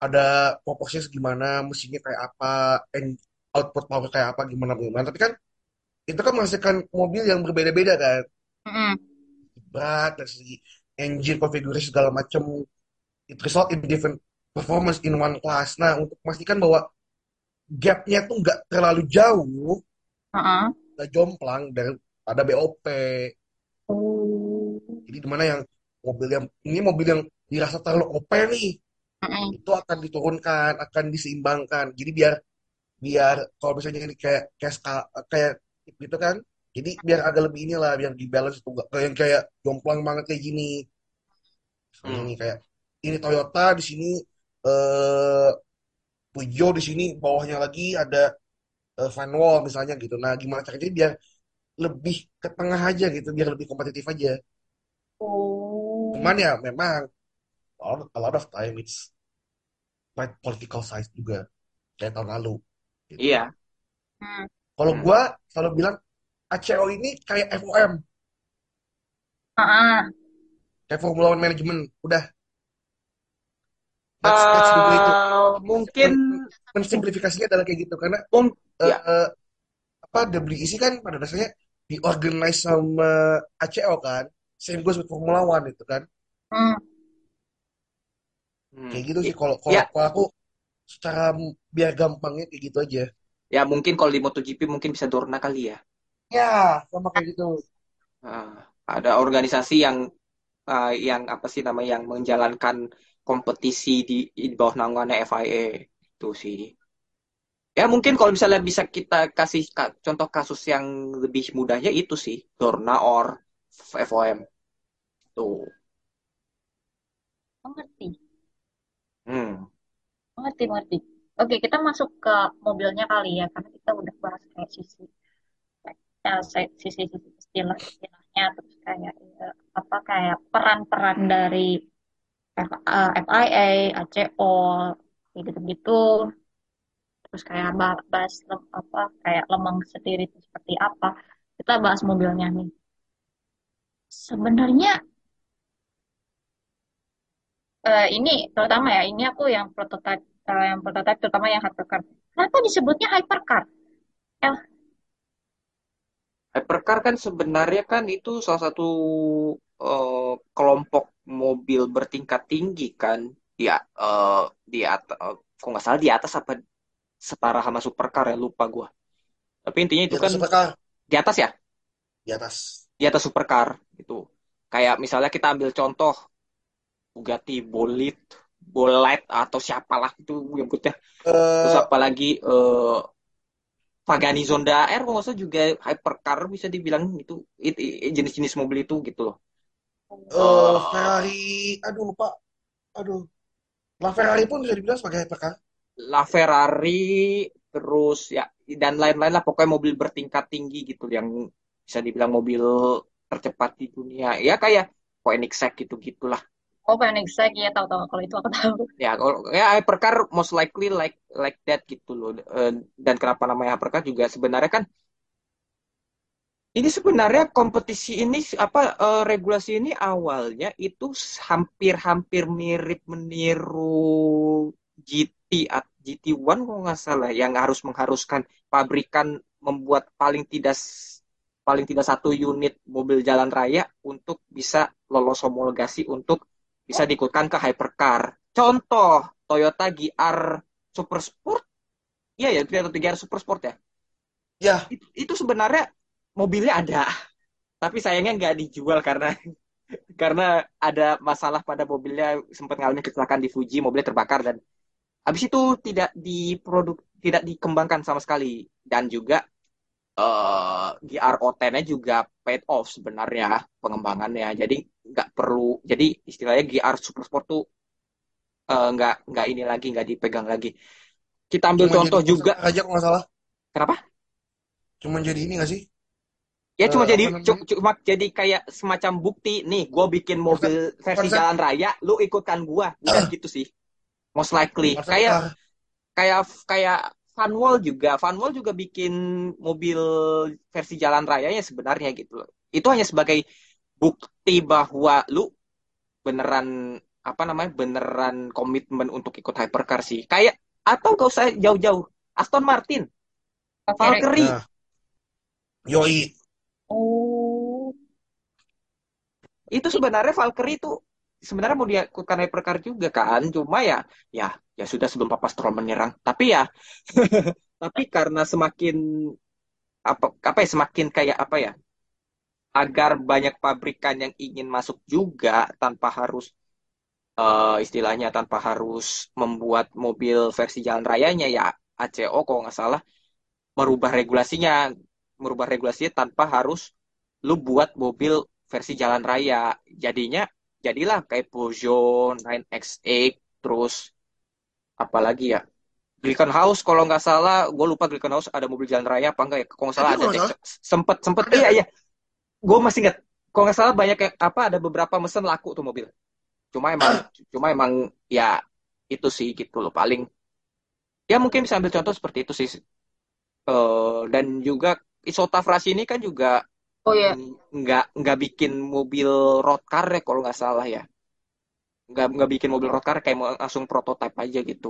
Speaker 3: ada proporsinya segimana, mesinnya kayak apa, and output power kayak apa, gimana gimana. Tapi kan itu kan menghasilkan mobil yang berbeda-beda kan,
Speaker 2: Hmm.
Speaker 3: berat dari segi engine konfigurasi segala macam. It result in different performance in one class. Nah, untuk memastikan bahwa gapnya tuh nggak terlalu jauh,
Speaker 2: Heeh.
Speaker 3: nggak jomplang daripada BOP.
Speaker 2: Oh.
Speaker 3: Jadi di mana yang mobil yang ini mobil yang dirasa terlalu OP nih,
Speaker 2: Mm-mm.
Speaker 3: itu akan diturunkan, akan diseimbangkan. Jadi biar biar kalau misalnya ini kayak kayak kayak gitu kan, jadi biar agak lebih inilah, biar di balance itu kayak yang kayak jomplang banget kayak gini.
Speaker 1: Hmm.
Speaker 3: ini kayak ini Toyota di sini eh Peugeot di sini bawahnya lagi ada eh, Van Wall misalnya gitu. Nah, gimana caranya biar lebih ke tengah aja gitu, biar lebih kompetitif aja.
Speaker 2: Oh.
Speaker 3: Cuman ya memang a lot, a lot of time it's quite political size juga kayak tahun lalu gitu.
Speaker 1: Iya.
Speaker 2: Hmm.
Speaker 3: Kalau
Speaker 1: Hmm.
Speaker 3: gua selalu bilang ACO ini kayak FOM,
Speaker 2: Ah.
Speaker 3: kayak Formula One Management. Udah, that's that's the way to
Speaker 1: Eh, mungkin
Speaker 3: men- mensimplifikasinya adalah kayak gitu karena
Speaker 1: mung-
Speaker 3: eh,
Speaker 1: ya.
Speaker 3: eh, apa WEC kan pada dasarnya diorganize sama ACO kan, same goes with Formula One itu kan.
Speaker 2: Hmm.
Speaker 1: Hmm.
Speaker 3: Kayak gitu sih kalau kalau
Speaker 1: Ya,
Speaker 3: aku secara biar gampangnya kayak gitu aja.
Speaker 1: ya mungkin kalau di MotoGP mungkin bisa Dorna kali ya.
Speaker 3: Ya, sama kayak gitu.
Speaker 1: Ah, ada organisasi yang ah, yang apa sih namanya yang menjalankan kompetisi di, di bawah naungannya FIA itu sih. Ya mungkin kalau misalnya bisa kita kasih ka- contoh kasus yang lebih mudahnya itu sih Dorna or FOM tuh.
Speaker 2: Mengerti.
Speaker 1: Hmm.
Speaker 2: Mengerti, mengerti. Oke, kita masuk ke mobilnya kali ya, karena kita udah bahas kayak sisi se- sisi-sisi istilah-istilahnya, terus kayak eh, apa kayak peran-peran dari F- eh, FIA, ACO, gitu-gitu. Terus kayak ba- bahas apa kayak lemang sendiri itu seperti apa. Kita bahas mobilnya nih. Sebenarnya eh, ini terutama ya ini aku yang prototype eh, yang prototype terutama yang hypercar. Kenapa disebutnya hypercar
Speaker 1: Hypercar kan sebenarnya kan itu salah satu eh, kelompok mobil bertingkat tinggi kan. Ya, eh, di atas, kok nggak salah di atas apa setara sama supercar ya lupa gua. Tapi intinya
Speaker 3: Di
Speaker 1: itu
Speaker 3: atas
Speaker 1: kan
Speaker 3: supercar,
Speaker 1: di atas ya,
Speaker 3: di atas.
Speaker 1: di atas supercar itu. Kayak misalnya kita ambil contoh Bugatti Bolid, Bolide atau siapalah itu nyebutnya. Terus
Speaker 3: Eh,
Speaker 1: apalagi eh, Pagani Zonda R kalau nggak salah juga hypercar bisa dibilang itu it- it- jenis-jenis mobil itu gitu loh. Eh,
Speaker 3: Ferrari, aduh lupa, aduh. Lah Ferrari pun bisa dibilang sebagai hypercar.
Speaker 1: La Ferrari terus ya dan lain-lain lah pokoknya mobil bertingkat tinggi gitu yang bisa dibilang mobil tercepat di dunia. Ya kayak Koenigsegg gitu-gitulah.
Speaker 2: Oh Koenigsegg ya tahu-tahu kalau itu aku tahu
Speaker 1: Ya kalau ya hypercar most likely like like that gitu loh. Eh, dan kenapa namanya hypercar juga sebenarnya kan Ini sebenarnya kompetisi ini apa eh, regulasi ini awalnya itu hampir-hampir mirip meniru GT at- GT1 kalau nggak salah yang harus mengharuskan pabrikan membuat paling tidak paling tidak satu unit mobil jalan raya untuk bisa lolos homologasi untuk bisa diikutkan ke hypercar. Contoh Toyota GR Super Sport, iya ya Toyota GR Super Sport ya.
Speaker 3: Ya,
Speaker 1: Itu, itu sebenarnya mobilnya ada, tapi sayangnya nggak dijual karena karena ada masalah pada mobilnya sempat ngalamin kecelakaan di Fuji, mobilnya terbakar dan habis itu tidak diproduk tidak dikembangkan sama sekali dan juga eh GR-O10-nya juga paid off sebenarnya pengembangannya. Jadi nggak perlu jadi istilahnya GR Super Sport tuh eh, nggak nggak ini lagi nggak dipegang lagi. Kita ambil
Speaker 3: cuma
Speaker 1: contoh juga.
Speaker 3: aja kalau nggak salah.
Speaker 1: Kenapa?
Speaker 3: Cuma jadi ini nggak sih?
Speaker 1: Ya cuma
Speaker 3: Eh,
Speaker 1: jadi cuma jadi kayak semacam bukti nih, gue bikin mobil versi
Speaker 3: konsep.
Speaker 1: jalan raya, lu ikutkan gua, udah gitu sih. Most likely.
Speaker 3: Konsep
Speaker 1: Kayak
Speaker 3: car.
Speaker 1: kayak kayak Funwall juga, Funwall juga bikin mobil versi jalan rayanya sebenarnya gitu loh. Itu hanya sebagai bukti bahwa lu beneran apa namanya beneran komitmen untuk ikut hypercar sih. Kayak atau gak usah jauh-jauh, Aston Martin, Valkyrie,
Speaker 3: Nah, yoi.
Speaker 2: oh.
Speaker 1: Itu sebenarnya Valkyrie itu sebenarnya mau diikutkan hypercar juga kan. Cuma ya ya ya sudah sebelum Papa Stroll menyerang tapi ya tapi karena semakin apa apa ya semakin kayak apa ya agar banyak pabrikan yang ingin masuk juga tanpa harus eh, istilahnya tanpa harus membuat mobil versi jalan rayanya ya ACO kalau nggak salah merubah regulasinya merubah regulasinya tanpa harus lu buat mobil versi jalan raya. Jadinya jadilah kayak Peugeot 9X8 terus apalagi ya? Glickenhaus kalau nggak salah gue lupa Glickenhaus ada mobil jalan raya apa enggak ya? Kalau nggak salah
Speaker 3: Ada
Speaker 1: sempet sempet.
Speaker 3: Ada.
Speaker 1: iya iya gue masih ingat kalau nggak salah banyak yang apa ada beberapa mesen laku tuh mobil. Cuma emang cuma emang ya itu sih gitu loh paling. Ya mungkin bisa ambil contoh seperti itu sih Eh, dan juga Isota Frasi ini kan juga
Speaker 2: oh ya
Speaker 1: mm, nggak nggak bikin mobil road car ya kalau nggak salah ya. Nggak nggak bikin mobil road car kayak langsung prototype aja gitu.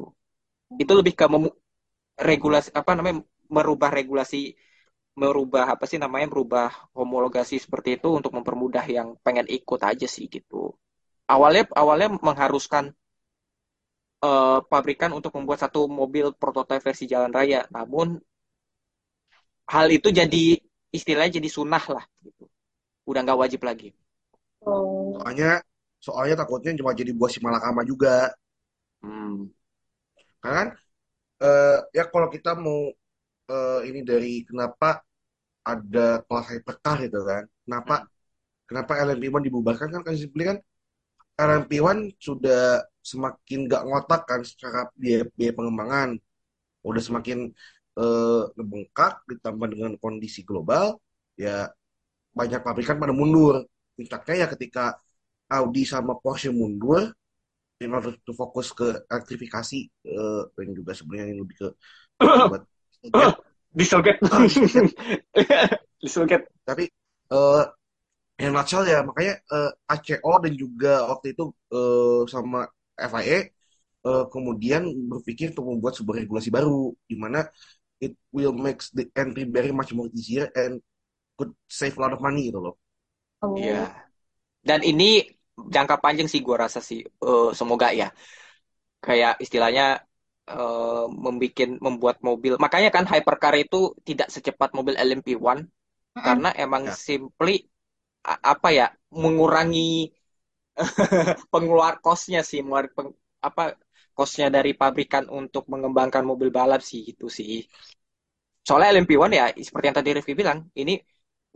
Speaker 1: Itu lebih ke regulasi apa namanya merubah regulasi merubah apa sih namanya merubah homologasi seperti itu untuk mempermudah yang pengen ikut aja sih gitu. Awalnya awalnya mengharuskan eh, pabrikan untuk membuat satu mobil prototipe versi jalan raya. Namun hal itu jadi istilahnya jadi sunnah lah gitu. Udah nggak wajib lagi.
Speaker 2: Oh.
Speaker 3: Soalnya, soalnya takutnya cuma jadi buah si malakama juga.
Speaker 1: hmm.
Speaker 3: Kan, eh, ya kalau kita mau eh, ini dari kenapa ada kelas hypercar gitu kan. Kenapa kenapa LMP1 dibubarkan kan kan simply kan LMP1 sudah semakin gak ngotak kan secara biaya, biaya pengembangan. Udah semakin eh, ngebengkak ditambah dengan kondisi global, ya banyak pabrikan pada mundur. Puncaknya ya ketika Audi sama Porsche mundur, in order to fokus ke elektrifikasi eh, dan juga sebenarnya yang lebih ke buat
Speaker 1: Dieselgate. Dieselgate.
Speaker 3: tapi eh yang nutshell ya makanya eh, ACO dan juga waktu itu eh, sama FIA eh, kemudian berpikir untuk membuat sebuah regulasi baru di mana it will make the entry very much more easier and could save a lot of money gitu loh.
Speaker 2: Oh.
Speaker 1: Iya. Dan ini jangka panjang sih gua rasa sih eh, semoga ya. Kayak istilahnya eh membikin membuat mobil. Makanya kan hypercar itu tidak secepat mobil LMP1
Speaker 2: Mm-mm.
Speaker 1: karena emang
Speaker 3: Ya.
Speaker 1: simply apa ya mengurangi pengeluar kosnya sih mengeluar peng- apa kosnya dari pabrikan untuk mengembangkan mobil balap sih gitu sih. Soalnya LMP1 ya seperti yang tadi Rifki bilang, ini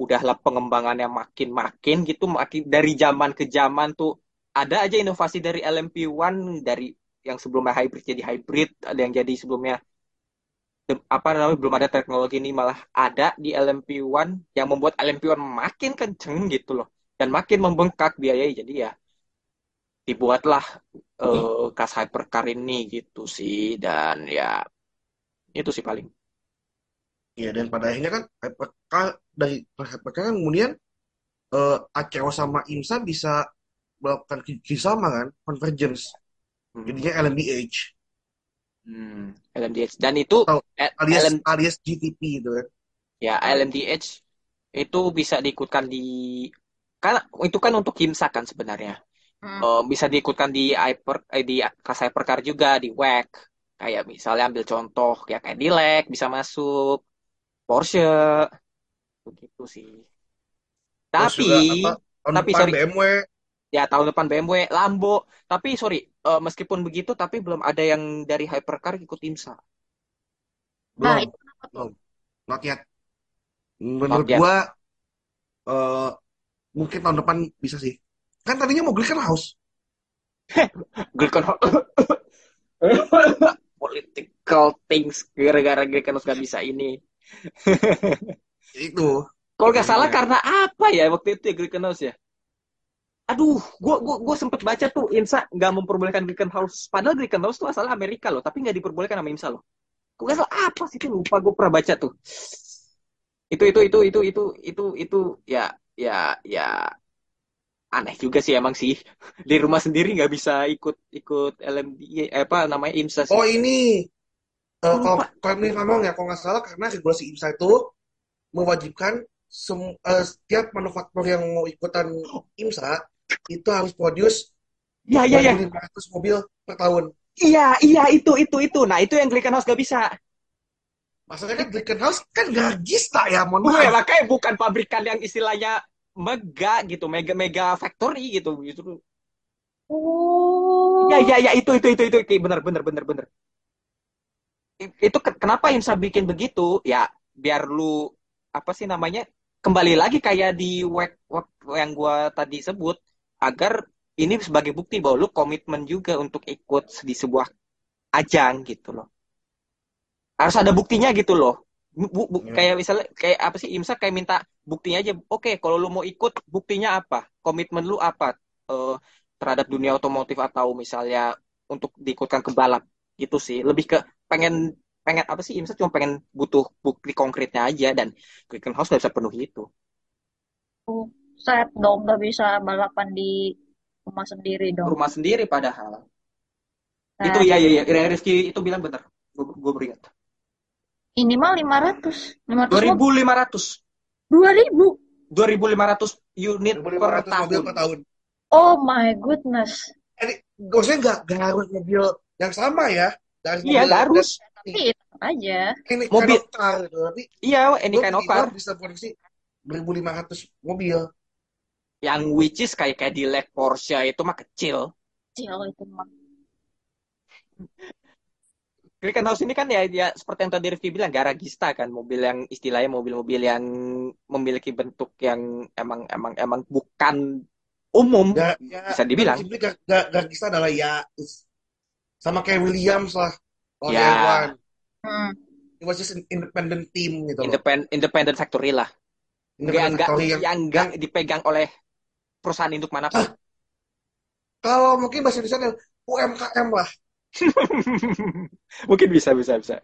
Speaker 1: udahlah pengembangannya makin-makin gitu, makin dari zaman ke zaman tuh ada aja inovasi dari LMP1 dari yang sebelumnya hybrid jadi hybrid, ada yang jadi sebelumnya apa namanya belum ada teknologi ini malah ada di LMP1 yang membuat LMP1 makin kenceng gitu loh. Dan makin membengkak biayanya jadi ya dibuatlah eh, kas hypercar ini gitu sih. Dan ya itu sih paling.
Speaker 3: Ya dan pada akhirnya kan hypercar dari hypercar kan kemudian eh ACO sama IMSA bisa melakukan kerjasama kan convergence. Jadinya LMDH
Speaker 1: Hmm, LMDH dan itu
Speaker 3: Tahu,
Speaker 1: eh,
Speaker 3: alias
Speaker 1: LM
Speaker 3: alias GTP gitu kan.
Speaker 1: ya LMDH itu bisa diikutkan di kan itu kan untuk HIMSA kan sebenarnya.
Speaker 2: Hmm.
Speaker 1: Eh, bisa diikutkan di hyper eh, di kas hypercar juga di WEC kayak misalnya ambil contoh ya kayak Cadillac bisa masuk Porsche begitu sih. Tapi
Speaker 3: juga apa?
Speaker 1: Tapi sorry.
Speaker 3: BMW
Speaker 1: ya tahun depan BMW Lambo tapi sorry eh, meskipun begitu tapi belum ada yang dari hypercar ikut IMSA
Speaker 2: Nah,
Speaker 3: belum
Speaker 2: itu tuh?
Speaker 3: belum not yet.
Speaker 1: not
Speaker 3: Menurut
Speaker 1: yet
Speaker 3: gua eh mungkin tahun depan bisa sih. Kan tadinya mau Glickenhaus House.
Speaker 1: Glickenhaus political things gara-gara Glickenhaus gak bisa ini
Speaker 3: Itu.
Speaker 1: kalau nggak salah karena apa ya waktu itu ya Glickenhaus ya aduh gua gua gua sempet baca tuh IMSA nggak memperbolehkan Glickenhaus padahal Glickenhaus tuh asal Amerika loh tapi nggak diperbolehkan sama IMSA loh. Gua nggak salah apa sih itu? Lupa gua pernah baca tuh. Itu itu itu itu itu itu itu ya ya ya aneh juga sih emang sih. Di rumah sendiri nggak bisa ikut ikut LMD eh, apa namanya IMSA sih.
Speaker 3: Oh ini
Speaker 1: Gua
Speaker 3: kalau kalau ini ngomong ya kalau nggak salah karena regulasi IMSA itu mewajibkan sem- eh, setiap manufaktur yang mau ikutan IMSA itu harus produce
Speaker 1: ya ya ya
Speaker 3: 2.500 mobil per tahun.
Speaker 1: iya iya itu itu itu nah itu yang Glickenhaus gak bisa
Speaker 3: Masalahnya kan Glickenhaus kan gagista ya, mohon
Speaker 1: Gue
Speaker 3: maaf.
Speaker 1: makanya bukan pabrikan yang istilahnya mega gitu, mega mega factory gitu gitu.
Speaker 2: Oh.
Speaker 1: Ya ya ya itu itu itu itu itu bener bener bener bener. Itu ke- kenapa IMSA bikin begitu? Ya biar lu apa sih namanya kembali lagi kayak di web, web yang gua tadi sebut agar ini sebagai bukti bahwa lu komitmen juga untuk ikut di sebuah ajang gitu loh. Harus ada buktinya gitu loh. Bu- bu-
Speaker 3: Ya.
Speaker 1: kayak misalnya kayak apa sih IMSA kayak minta buktinya aja. Oke, kalau lu mau ikut buktinya apa? Komitmen lu apa? Eh, terhadap dunia otomotif atau misalnya untuk diikutkan ke balap gitu sih. Lebih ke pengen pengen apa sih IMSA cuma pengen butuh bukti konkretnya aja dan Glickenhaus nggak bisa penuhi itu.
Speaker 2: Set dong, gak bisa balapan di rumah sendiri dong.
Speaker 1: Rumah sendiri padahal.
Speaker 2: Nah,
Speaker 1: Itu ya ya ya Ria Rizky itu bilang benar. Gue gue beringat.
Speaker 2: ini mah 500. 500 mobil.
Speaker 1: 2500
Speaker 2: 2000.
Speaker 1: 2500 unit per
Speaker 3: 1.500 mobil
Speaker 1: tahun.
Speaker 3: per tahun.
Speaker 2: Oh my goodness.
Speaker 3: Ini maksudnya nggak nggak harus mobil yang sama ya. Nggak harus
Speaker 1: Iya,
Speaker 3: mobil
Speaker 1: nggak harus.
Speaker 2: Tapi aja.
Speaker 3: ini
Speaker 1: Mobil.
Speaker 3: kind of car gitu. Tapi
Speaker 1: Iya, any
Speaker 3: lu
Speaker 1: kind of
Speaker 3: minimal
Speaker 1: car.
Speaker 3: bisa produksi 1.500 mobil.
Speaker 1: Yang which is kayak Cadillac, Porsche itu mah kecil.
Speaker 2: Kecil itu mah.
Speaker 1: Glickenhaus ini kan ya, ya seperti yang tadi Rifki bilang garagista kan mobil yang istilahnya mobil-mobil yang memiliki bentuk yang emang emang emang bukan umum
Speaker 3: Ya, ya
Speaker 1: bisa dibilang
Speaker 3: gak bisa adalah ya sama kayak Williams lah. Kalau
Speaker 1: Ya.
Speaker 3: F1.
Speaker 2: Hmm.
Speaker 3: It was just an independent team gitu loh.
Speaker 1: independent independent factory lah
Speaker 3: Independent
Speaker 1: nggak
Speaker 3: factory yang,
Speaker 1: yang nggak dipegang oleh perusahaan induk mana pun
Speaker 3: kalau mungkin bahasa Indonesia adalah UMKM lah.
Speaker 1: Mungkin bisa, bisa, bisa.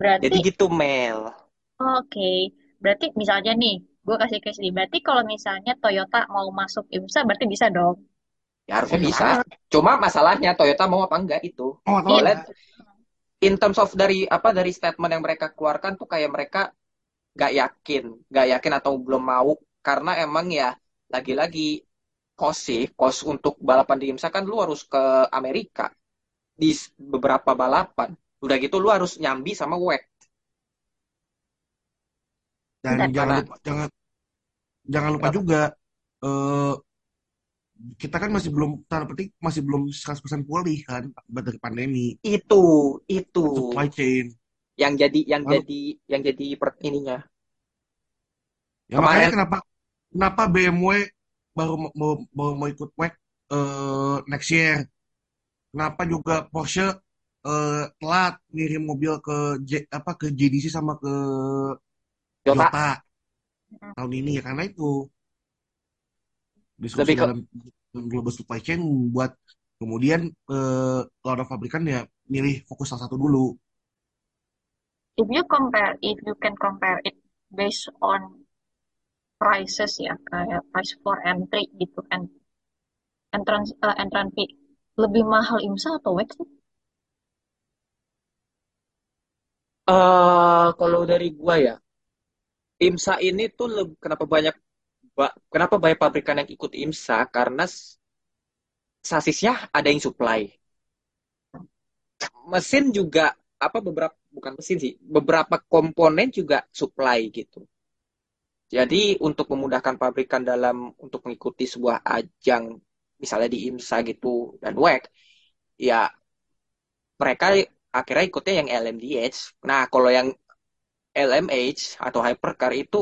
Speaker 2: Berarti,
Speaker 1: Jadi gitu, Mel.
Speaker 2: oke. Berarti misalnya nih, gue kasih case nih. Berarti kalau misalnya Toyota mau masuk IMSA, berarti bisa dong.
Speaker 1: Ya harusnya
Speaker 3: Oh,
Speaker 1: bisa. Cuma masalahnya Toyota mau apa enggak itu.
Speaker 3: Oh, enggak?
Speaker 1: in terms of dari apa dari statement yang mereka keluarkan tuh kayak mereka nggak yakin, nggak yakin atau belum mau karena emang ya lagi-lagi cost sih, cost untuk balapan di IMSA kan lu harus ke Amerika di beberapa balapan. Udah gitu lu harus nyambi sama WEC.
Speaker 3: Dan
Speaker 2: Bentar,
Speaker 3: jangan lupa, jangan jangan lupa
Speaker 1: Kenapa?
Speaker 3: juga eh kita kan masih belum tanda petik masih belum 100% pulih kan akibat dari pandemi,
Speaker 1: Itu, itu
Speaker 3: supply chain.
Speaker 1: yang jadi yang
Speaker 3: Lalu
Speaker 1: jadi yang jadi per ininya.
Speaker 3: ya makanya
Speaker 1: Kemarin
Speaker 3: kenapa kenapa BMW baru mau baru, baru mau ikut WEC eh, next year. Kenapa juga Porsche eh, telat ngirim mobil ke J, apa ke JDC sama ke
Speaker 1: Toyota
Speaker 3: Toyota
Speaker 2: Mm.
Speaker 3: tahun ini ya karena itu diskusi
Speaker 1: lebih ke
Speaker 3: dalam global supply chain buat kemudian eh, kalau ada pabrikan ya milih fokus salah satu dulu.
Speaker 2: If you compare, if you can compare it based on prices ya, kayak price for entry gitu kan, entrance, eh, entrance fee, lebih mahal IMSA atau WEC sih?
Speaker 1: eh kalau dari gua ya, IMSA ini tuh leb- kenapa banyak ba- kenapa banyak pabrikan yang ikut IMSA karena sasisnya ada yang supply. Mesin juga apa beberapa bukan mesin sih, beberapa komponen juga supply gitu. Jadi untuk memudahkan pabrikan dalam untuk mengikuti sebuah ajang misalnya di IMSA gitu dan WEC, ya mereka akhirnya ikutnya yang LMDH. Nah, kalau yang LMH atau hypercar itu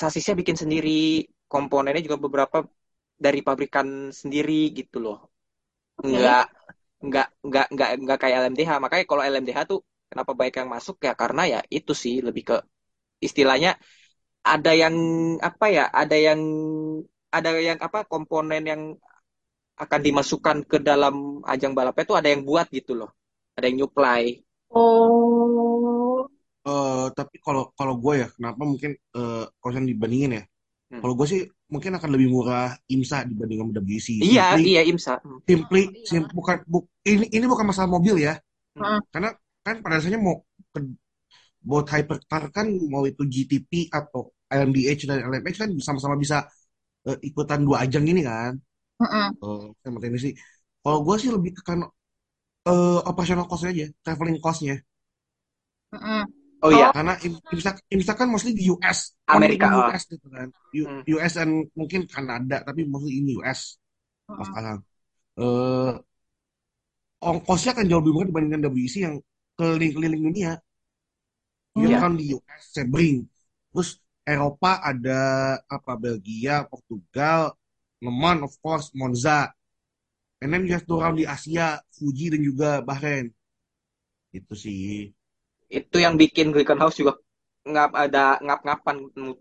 Speaker 1: sasisnya bikin sendiri, komponennya juga beberapa dari pabrikan sendiri gitu loh. Enggak enggak enggak enggak enggak kayak LMDH. Makanya kalau LMDH tuh kenapa baik yang masuk ya karena ya itu sih lebih ke istilahnya ada yang apa ya, ada yang ada yang apa komponen yang akan dimasukkan ke dalam ajang balapnya tuh ada yang buat gitu loh. Ada yang nyuplai.
Speaker 2: Oh,
Speaker 3: Eh, tapi kalau kalau gue ya kenapa mungkin eh, kalau dibandingin ya,
Speaker 1: Hmm.
Speaker 3: kalau gue sih mungkin akan lebih murah IMSA dibanding sama WC.
Speaker 1: Iya,
Speaker 3: Simply
Speaker 1: iya IMSA. Hmm.
Speaker 3: simply
Speaker 2: iya.
Speaker 3: sim- bukan bu- ini ini bukan masalah mobil ya,
Speaker 2: Heeh.
Speaker 3: karena kan pada dasarnya mau ke buat hypercar kan mau itu GTP atau LMDH dan LMX kan sama-sama bisa eh, ikutan dua ajang ini kan.
Speaker 2: Heeh.
Speaker 3: Eh, simultaneously. Kalau gue sih lebih ke kan eh, operational cost aja, traveling cost-nya.
Speaker 2: Heeh.
Speaker 1: Oh iya,
Speaker 3: Karena im- IMSA, IMSA kan mostly di US,
Speaker 1: Amerika.
Speaker 3: in
Speaker 1: oh.
Speaker 3: US gitu kan. U-
Speaker 1: Hmm.
Speaker 3: US dan mungkin Kanada, tapi mostly in US sekarang. Eh, ongkosnya akan jauh lebih murah dibandingkan WEC yang keliling-keliling dunia. Dia
Speaker 1: Iya.
Speaker 3: bukan di US, Sebring. Terus Eropa ada apa Belgia, Portugal, Le Mans of course, Monza. And then you have to round di Asia, Fuji dan juga Bahrain. Itu sih.
Speaker 1: Itu yang bikin Glickenhaus juga ngap ada ngap-ngapan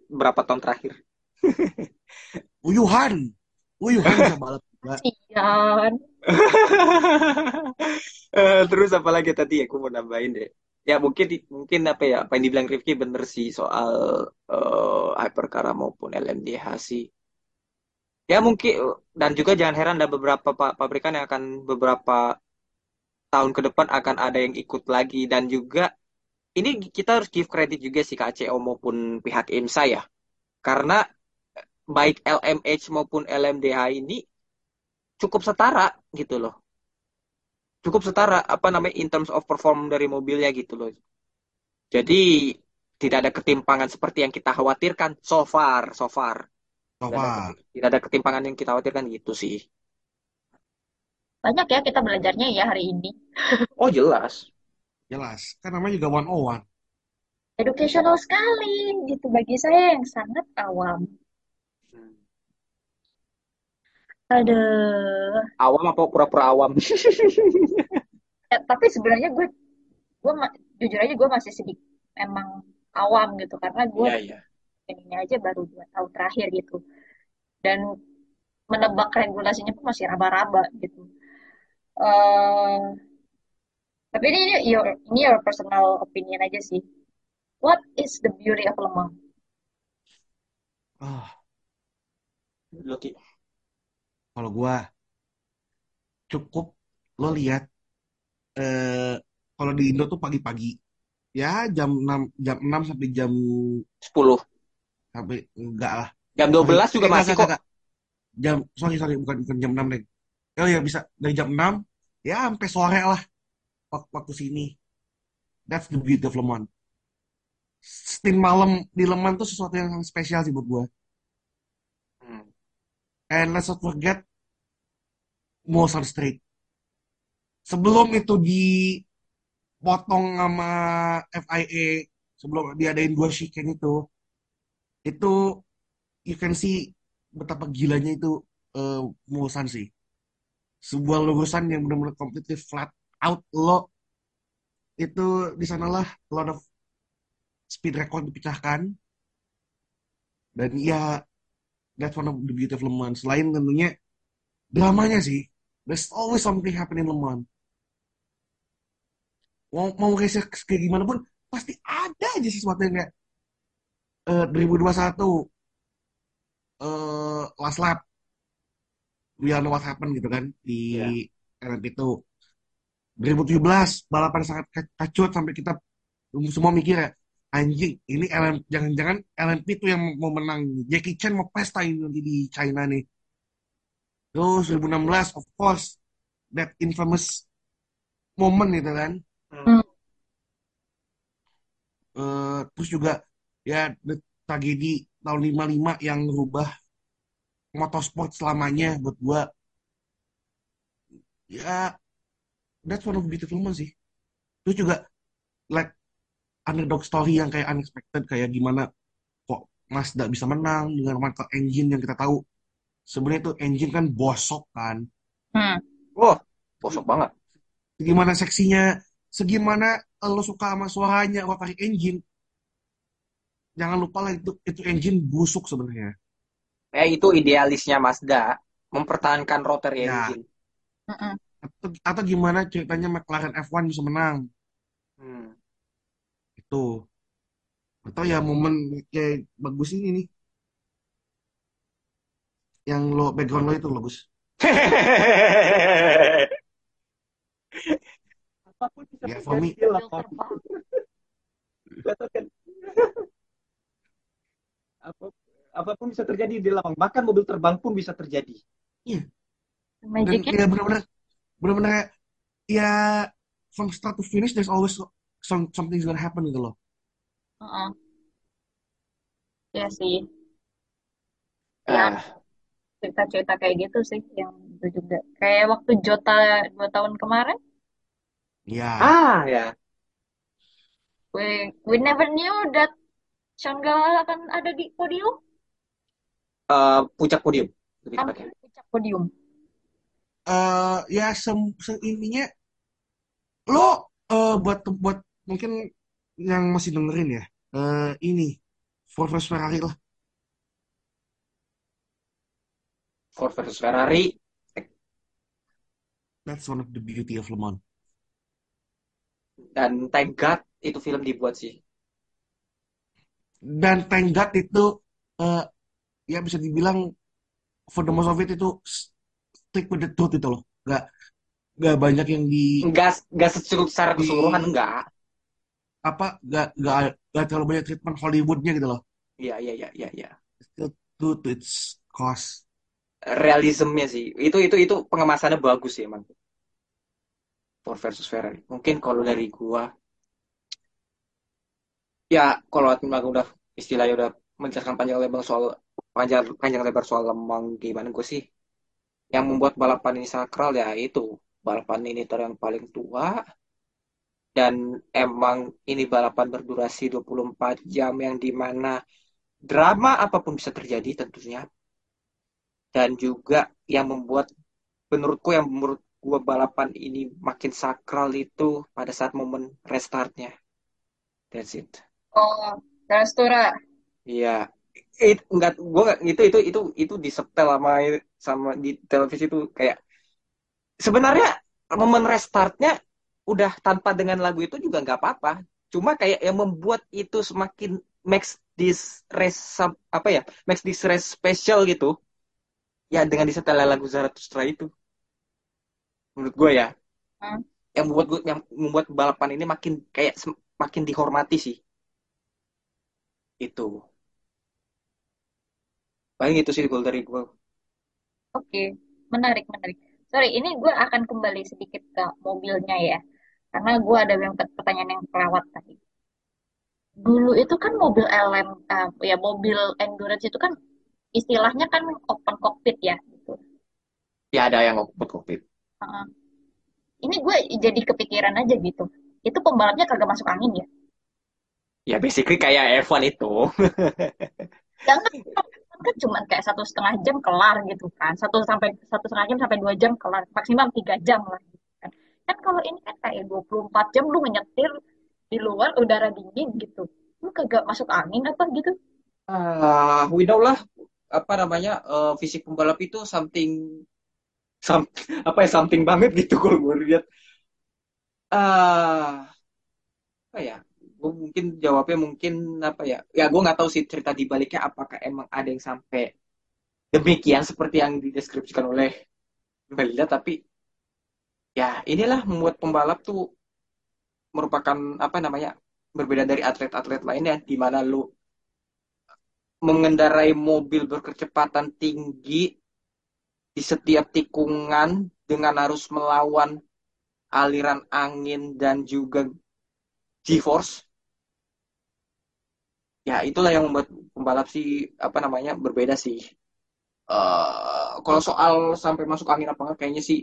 Speaker 1: berapa tahun terakhir.
Speaker 3: Uyuhan. Uyuhan bisa balap juga.
Speaker 2: Kasian.
Speaker 1: Eh, Terus apa lagi tadi ya, aku mau nambahin deh. Ya mungkin mungkin apa ya, apa yang dibilang Rifki bener sih soal eh, hypercar maupun LMDH sih. Ya mungkin dan juga jangan heran ada beberapa pa- pabrikan yang akan beberapa tahun ke depan akan ada yang ikut lagi dan juga ini kita harus give credit juga sih ke ACO maupun pihak IMSA ya. Karena baik LMH maupun LMDH ini cukup setara gitu loh. Cukup setara apa namanya in terms of perform dari mobilnya gitu loh. Jadi tidak ada ketimpangan seperti yang kita khawatirkan so far, so far. Tidak ada, tidak ada ketimpangan yang kita khawatirkan gitu sih.
Speaker 2: Banyak ya kita belajarnya ya hari ini.
Speaker 1: Oh jelas.
Speaker 3: Jelas. Kan namanya juga one on one.
Speaker 2: Educational sekali gitu bagi saya yang sangat awam. Aduh.
Speaker 1: Awam apa pura-pura awam?
Speaker 2: Ya, tapi sebenarnya gue gue jujur aja gue masih sedikit emang awam gitu karena gue
Speaker 1: Iya, iya.
Speaker 2: ini aja baru dua tahun terakhir gitu dan menebak regulasinya pun masih raba-raba gitu. eh tapi ini your ini your personal opinion aja sih. What is the beauty of lemang?
Speaker 3: Ah,
Speaker 1: Loki.
Speaker 3: Kalau gua cukup lo lihat eh kalau di Indo tuh pagi-pagi ya jam 6 jam 6 sampai jam
Speaker 1: 10.
Speaker 3: sampai enggak lah.
Speaker 1: Jam
Speaker 3: Sorry.
Speaker 1: 12 juga
Speaker 3: Eh,
Speaker 1: masih
Speaker 3: enggak,
Speaker 1: kok.
Speaker 3: enggak. Jam sorry sorry bukan bukan jam 6 deh. Oh ya bisa dari jam 6 ya sampai sore lah wak- waktu sini. That's the beauty of Lemon. Steam malam di Lemon tuh sesuatu yang spesial sih buat gua. And let's not forget Mulsanne Street. Sebelum itu dipotong sama FIA, sebelum diadain dua chicane itu, itu you can see betapa gilanya itu uh, Mulsanne sih. Sebuah lurusan yang benar-benar completely flat out lo itu di sanalah a lot of speed record dipecahkan dan ya that's one of the beauty of Le Mans. Selain tentunya dramanya sih, there's always something happening in Le Mans. Mau mau race kayak gimana pun pasti ada aja sesuatu yang kayak eh, 2021 eh last lap we all know what happened gitu kan di
Speaker 1: Iya.
Speaker 3: LMP itu 2017 balapan sangat ka- kacut sampai kita semua mikir ya anjing ini LM jangan-jangan LMP itu yang mau menang. Jackie Chan mau pesta ini nanti di China nih. Terus 2016 of course that infamous moment gitu kan.
Speaker 1: Hmm.
Speaker 3: Eh, terus juga ya the tragedi tahun 55 yang merubah motorsport selamanya buat gua. Ya that's one of the beautiful moments sih. Terus juga like underdog story yang kayak unexpected kayak gimana kok Mazda bisa menang dengan Michael Engine yang kita tahu sebenarnya tuh engine kan bosok kan
Speaker 2: Hmm.
Speaker 1: Wah, bosok banget.
Speaker 3: segimana seksinya segimana lo suka sama suaranya rotary engine jangan lupa lah itu itu engine busuk sebenarnya
Speaker 1: Eh, itu idealisnya Mazda. Mempertahankan rotary
Speaker 3: Ya.
Speaker 1: engine.
Speaker 3: Atau, atau gimana ceritanya McLaren F1 bisa menang
Speaker 1: Hmm.
Speaker 3: Itu atau ya momen kayak bagus ini nih. Yang lo background lo itu bagus
Speaker 1: Apa pun bisa
Speaker 3: Ya, for me-.
Speaker 1: Apa- apa pun bisa terjadi di lapangan. Bahkan mobil terbang pun bisa terjadi.
Speaker 3: dan
Speaker 2: Magicnya
Speaker 3: ya benar-benar benar-benar ya from start to finish there's always some, something's gonna happen gitu loh
Speaker 2: Heeh. Ya sih, Ya. Cerita-cerita kayak gitu sih yang itu juga. Kayak waktu Jota dua tahun kemarin,
Speaker 3: ya
Speaker 1: ah ya.
Speaker 2: we we never knew that Shanggala akan ada di podium,
Speaker 1: Eh, puncak podium.
Speaker 2: Hampir puncak podium.
Speaker 3: eh ya sem, se- intinya lo eh, buat buat mungkin yang masih dengerin ya eh ini Ford versus Ferrari lah
Speaker 1: Ford versus Ferrari.
Speaker 3: that's one of the beauty of Le Mans
Speaker 1: Dan thank God itu film dibuat sih.
Speaker 3: dan thank God itu eh ya bisa dibilang for the most of it itu stick with the truth itu loh nggak nggak banyak yang di
Speaker 1: Enggak, enggak secara keseluruhan enggak.
Speaker 3: Apa nggak nggak nggak terlalu banyak treatment Hollywoodnya gitu loh
Speaker 1: Iya, iya, iya, iya, iya.
Speaker 3: still true to its cause
Speaker 1: Realismnya sih. Itu itu itu pengemasannya bagus sih emang. Ford versus Ferrari. Mungkin kalau dari gua ya kalau memang udah istilahnya udah menjelaskan panjang lebar soal panjang panjang lebar soal lemang gimana gue sih yang membuat balapan ini sakral ya itu balapan ini ter yang paling tua dan emang ini balapan berdurasi 24 jam yang di mana drama apa pun bisa terjadi tentunya. Dan juga yang membuat menurutku yang menurut gua balapan ini makin sakral itu pada saat momen restartnya. That's it.
Speaker 2: Oh, Rastura.
Speaker 1: Iya, it, enggak gue nggak itu itu itu itu di setel sama sama di televisi itu kayak sebenarnya momen restartnya udah tanpa dengan lagu itu juga nggak apa-apa. Cuma kayak yang membuat itu semakin makes this race sub- apa ya makes this race special gitu. Ya dengan disetel lagu Zarathustra itu. Menurut gue ya.
Speaker 2: Hmm.
Speaker 1: yang membuat gue yang membuat balapan ini makin kayak makin dihormati sih. Itu. Paling itu sih dari gue
Speaker 2: Oke, menarik, menarik. Sorry, ini gue akan kembali sedikit ke mobilnya ya. Karena gue ada yang pertanyaan yang kelewat tadi. Dulu itu kan mobil LM, eh, ya mobil endurance itu kan istilahnya kan open cockpit ya. Gitu.
Speaker 1: ya ada yang ngopot kokpit
Speaker 2: Heeh. Ini gue jadi kepikiran aja gitu. Itu pembalapnya kagak masuk angin ya?
Speaker 1: ya basically kayak F1 itu
Speaker 2: Jangan kan cuma kayak satu setengah jam kelar gitu kan. Satu sampai satu setengah jam sampai dua jam kelar. Maksimal tiga jam lah kan. Kalau ini kan kayak 24 jam lu menyetir di luar udara dingin gitu. Lu kagak masuk angin apa gitu?
Speaker 1: ah we know lah apa namanya eh, fisik pembalap itu something some- apa ya something banget gitu kalau gue lihat ah apa ya gue mungkin jawabnya mungkin apa ya ya gue nggak tahu sih cerita di baliknya apakah emang ada yang sampai demikian seperti yang dideskripsikan oleh Melinda tapi ya inilah membuat pembalap tuh merupakan apa namanya berbeda dari atlet-atlet lainnya di mana lu mengendarai mobil berkecepatan tinggi di setiap tikungan dengan harus melawan aliran angin dan juga G-force. Ya itulah yang membuat pembalap sih apa namanya berbeda sih. Eh kalau soal sampai masuk angin apa enggak kayaknya sih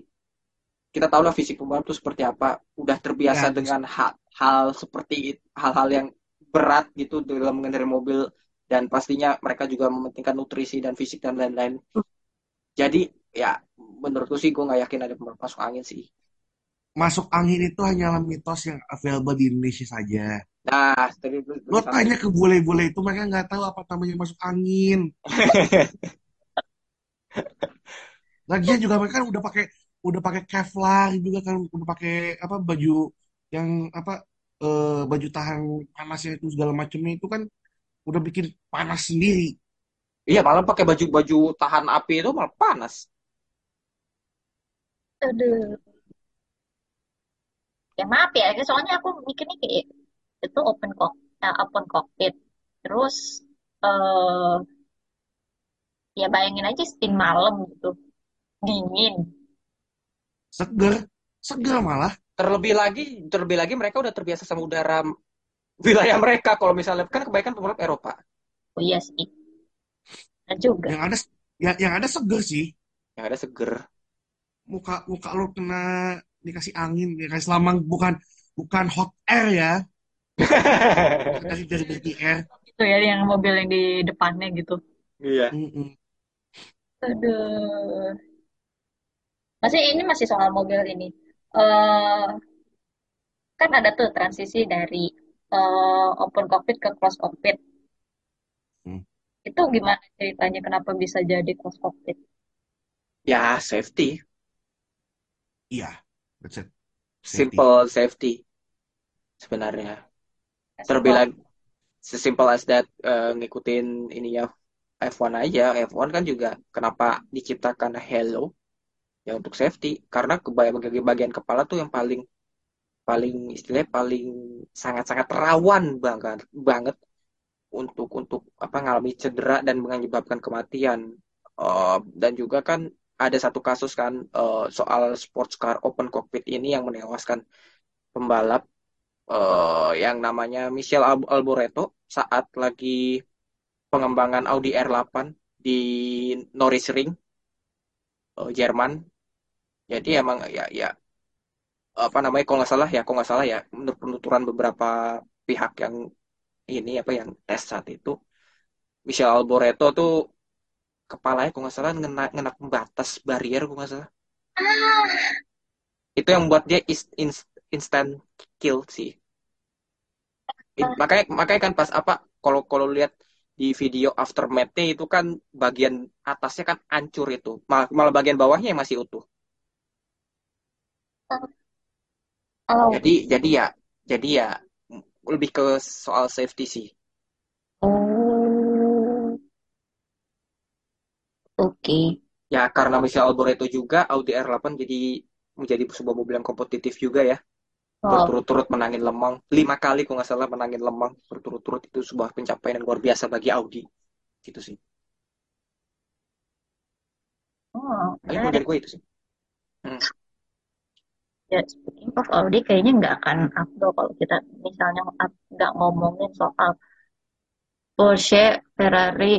Speaker 1: kita tahu lah fisik pembalap itu seperti apa. Udah terbiasa
Speaker 3: Ya,
Speaker 1: dengan hal, hal seperti hal-hal yang berat gitu dalam mengendarai mobil. Dan pastinya mereka juga mementingkan nutrisi dan fisik dan lain-lain. Jadi ya menurutku sih gue nggak yakin ada pembalap masuk angin sih.
Speaker 3: Masuk angin itu hanyalah mitos yang available di Indonesia saja.
Speaker 1: nah
Speaker 3: Lo tanya ke bule-bule itu mereka nggak tahu apa namanya masuk angin. Lagian juga mereka kan udah pakai udah pakai Kevlar juga kan udah pakai apa baju yang apa eh, baju tahan panasnya itu segala macamnya itu kan udah bikin panas sendiri.
Speaker 1: iya malah pakai baju-baju tahan api itu malah panas
Speaker 2: Aduh. Ya maaf ya, soalnya aku mikirnya kayak itu open cock, eh, open cockpit. Terus eh ya bayangin aja steam malam gitu, dingin.
Speaker 3: Seger, seger malah.
Speaker 1: terlebih lagi terlebih lagi mereka udah terbiasa sama udara wilayah mereka kalau misalnya kan kebanyakan pembalap Eropa
Speaker 2: Oh iya sih. Nah juga.
Speaker 3: Yang ada yang, yang ada seger sih.
Speaker 1: yang ada seger
Speaker 3: Muka muka lo kena dikasih angin, dikasih lamang bukan bukan hot air ya. Dari dari dari air.
Speaker 2: Itu ya yang mobil yang di depannya gitu.
Speaker 1: iya
Speaker 3: Mm-mm.
Speaker 2: Aduh. Masih ini masih soal mobil ini. eh kan ada tuh transisi dari eh, open cockpit ke closed cockpit.
Speaker 3: Hmm.
Speaker 2: Itu gimana ceritanya kenapa bisa jadi closed cockpit?
Speaker 1: ya safety
Speaker 3: Iya, that's it. Safety.
Speaker 1: simple safety sebenarnya terlebih lagi sesimpel as that eh, ngikutin ininya F1 aja F1 kan juga kenapa diciptakan Halo ya untuk safety. Karena kebagian bagian kepala tuh yang paling paling istilahnya paling sangat-sangat rawan banget banget untuk untuk apa ngalami cedera dan menyebabkan kematian. Eh, dan juga kan ada satu kasus kan eh, soal sports car open cockpit ini yang menewaskan pembalap eh, yang namanya Michel Al- Alboreto saat lagi pengembangan Audi R8 di Norris Ring eh, Jerman jadi emang ya ya apa namanya kalau nggak salah ya kalau nggak salah ya menurut penuturan beberapa pihak yang ini apa yang tes saat itu Michel Alboreto tuh kepalanya kalau nggak salah ngena, ngena pembatas barrier kalau nggak salah
Speaker 2: Ah,
Speaker 1: itu yang buat dia is, ins- instant kill sih I- makanya makanya kan pas apa kalau kalau lihat di video aftermath-nya itu kan bagian atasnya kan hancur itu. Mal- Malah bagian bawahnya yang masih utuh.
Speaker 2: Oh,
Speaker 1: Jadi jadi ya jadi ya lebih ke soal safety sih.
Speaker 2: oh, oke.
Speaker 1: Ya karena Michelle Alboreto juga Audi R8 jadi menjadi sebuah mobil yang kompetitif juga ya.
Speaker 2: Wow.
Speaker 1: Berturut-turut menangin Le Mans. Lima kali kok nggak salah menangin Le Mans. Berturut-turut itu sebuah pencapaian yang luar biasa bagi Audi. Gitu sih.
Speaker 2: Oh,
Speaker 1: Paling dari gue itu sih. Hmm.
Speaker 2: Ya, speaking of Audi, kayaknya nggak akan afdol kalau kita misalnya up- nggak ngomongin soal Porsche, Ferrari,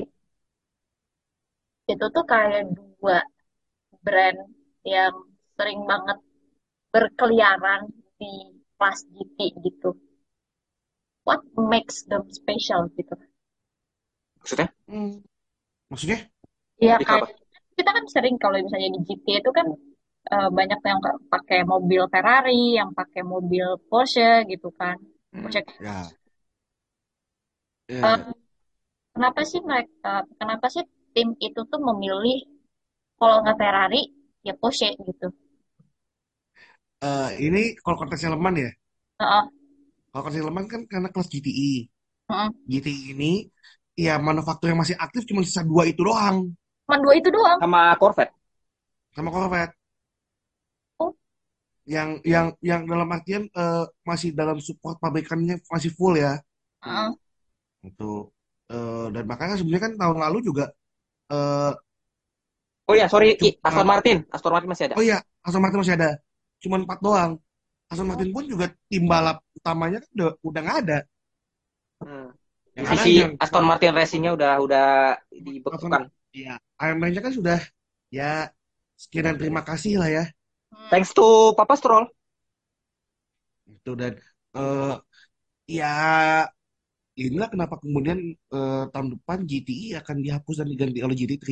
Speaker 2: itu tuh kayak dua brand yang sering banget berkeliaran di kelas GT gitu. What makes them special gitu?
Speaker 1: Maksudnya?
Speaker 3: Hmm. Maksudnya?
Speaker 2: Ya
Speaker 1: Di
Speaker 2: kayak
Speaker 1: apa?
Speaker 2: kita kan sering kalau misalnya di GT itu kan eh, banyak yang pakai mobil Ferrari, yang pakai mobil Porsche gitu kan.
Speaker 1: Hmm.
Speaker 2: Porsche.
Speaker 3: Ya.
Speaker 2: Eh,
Speaker 3: Ya.
Speaker 2: kenapa sih mereka, kenapa sih tim itu tuh memilih kalau nggak Ferrari ya Porsche gitu?
Speaker 3: Eh, ini kalau kontesnya Leman ya.
Speaker 2: Heeh,
Speaker 3: Kalau kontesnya Leman kan karena kelas GTI.
Speaker 2: heeh.
Speaker 3: GTI ini ya manufaktur yang masih aktif cuma sisa dua itu doang
Speaker 2: Cuma dua itu doang.
Speaker 1: Sama Corvette.
Speaker 3: sama Corvette. Yang yang yang dalam artian eh, masih dalam support pabrikannya masih full ya.
Speaker 2: heeh.
Speaker 3: Itu Eh, dan makanya sebenarnya kan tahun lalu juga eh
Speaker 1: Oh ya, sorry, Ki. Aston Martin. Aston Martin masih ada.
Speaker 3: oh iya Aston Martin masih ada. Cuman empat doang. Aston Martin pun juga tim balap utamanya kan udah udah nggak ada.
Speaker 1: Hmm.
Speaker 3: Yang ada
Speaker 1: Divisi
Speaker 3: yang
Speaker 1: Aston Martin Racing-nya udah udah dibekukan.
Speaker 3: ya Iron Man-nya kan sudah ya sekian dan terima kasih lah ya.
Speaker 1: Thanks to Papa Stroll.
Speaker 3: Itu dan eh ya inilah kenapa kemudian eh, tahun depan GTI akan dihapus dan diganti oleh GT3.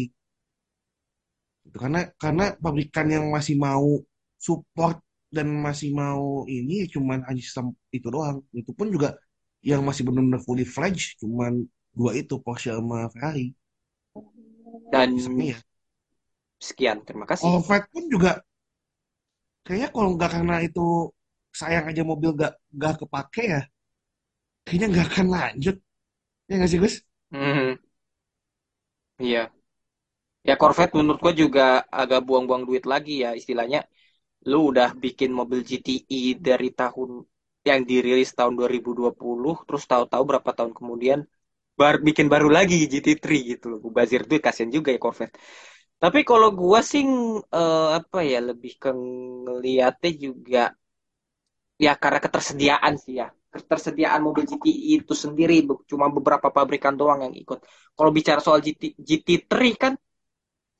Speaker 3: Itu karena karena pabrikan yang masih mau support dan masih mau ini ya cuman hanya sistem itu doang. Itu pun juga yang masih benar-benar fully fledged cuman dua itu Porsche sama Ferrari.
Speaker 1: Dan
Speaker 3: ya.
Speaker 1: sekian, terima kasih.
Speaker 3: Corvette pun juga kayaknya kalau nggak karena itu sayang aja mobil nggak nggak kepake ya, kayaknya nggak akan lanjut. Ya nggak sih Gus?
Speaker 1: Hmm, iya. Ya Corvette menurut gua juga agak buang-buang duit lagi ya istilahnya. Lu udah bikin mobil GTI dari tahun yang dirilis tahun 2020, terus tahu-tahu berapa tahun kemudian bar bikin baru lagi GT3 gitu loh. Bazir duit kasihan juga ya Corvette. Tapi kalau gua sih eh, apa ya lebih ke ngeliatnya juga ya karena ketersediaan sih ya. Ketersediaan mobil GTI itu sendiri cuma beberapa pabrikan doang yang ikut. Kalau bicara soal GT, GT3 kan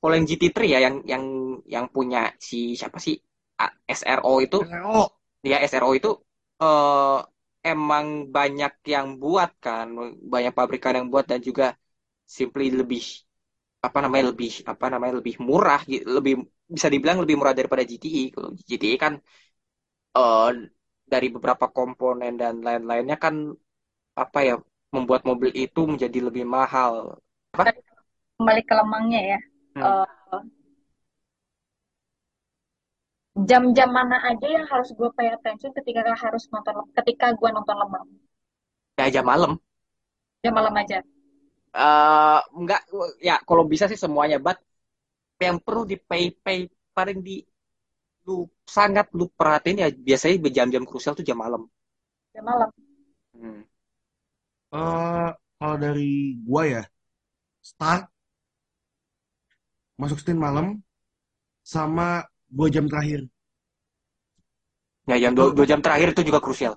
Speaker 1: kalau yang GT3 ya yang yang yang punya si siapa sih SRO itu
Speaker 3: Oh,
Speaker 1: ya SRO itu eh, emang banyak yang buat kan banyak pabrikan yang buat dan juga simply lebih apa namanya lebih apa namanya lebih murah lebih bisa dibilang lebih murah daripada GTI kalau GTI kan eh, dari beberapa komponen dan lain-lainnya kan apa ya membuat mobil itu menjadi lebih mahal. Apa?
Speaker 2: Kembali ke lemangnya ya.
Speaker 1: Hmm.
Speaker 2: Eh, jam-jam mana aja yang harus gue pay attention ketika harus nonton ketika gue nonton lemang?
Speaker 1: Ya jam malam.
Speaker 2: Jam malam aja
Speaker 1: eh enggak ya kalau bisa sih semuanya but yang perlu di pay pay paling di lu sangat lu perhatiin ya biasanya jam-jam krusial tuh jam malam
Speaker 2: jam malam
Speaker 1: Hmm.
Speaker 3: eh, kalau dari gua ya, start masuk stint malam sama dua jam terakhir.
Speaker 1: ya jam dua, dua jam terakhir itu juga krusial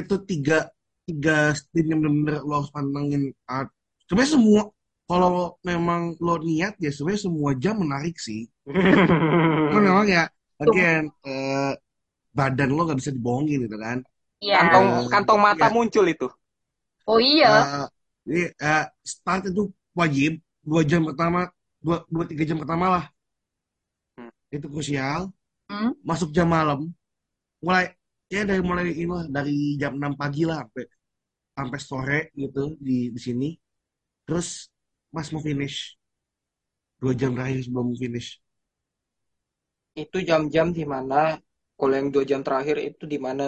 Speaker 3: itu tiga tiga stint yang benar-benar lo harus pantengin. Sebenarnya semua kalau memang lo niat ya sebenarnya semua jam menarik sih. Memang ya again eh, badan lo nggak bisa dibohongin gitu kan.
Speaker 2: Iya.
Speaker 1: kantong
Speaker 3: Eh,
Speaker 1: kantong mata
Speaker 3: iya.
Speaker 1: muncul itu
Speaker 2: Oh iya.
Speaker 3: Eh, Jadi eh, start itu wajib dua jam pertama dua dua tiga jam pertama lah
Speaker 1: Hmm.
Speaker 3: itu krusial
Speaker 2: Hmm.
Speaker 3: masuk jam malam mulai ya dari mulai ini lah dari jam 6 pagi lah sampai sampai sore gitu di di sini terus Mas mau finish dua jam terakhir sebelum finish.
Speaker 1: Itu jam-jam di mana kalau yang dua jam terakhir itu di mana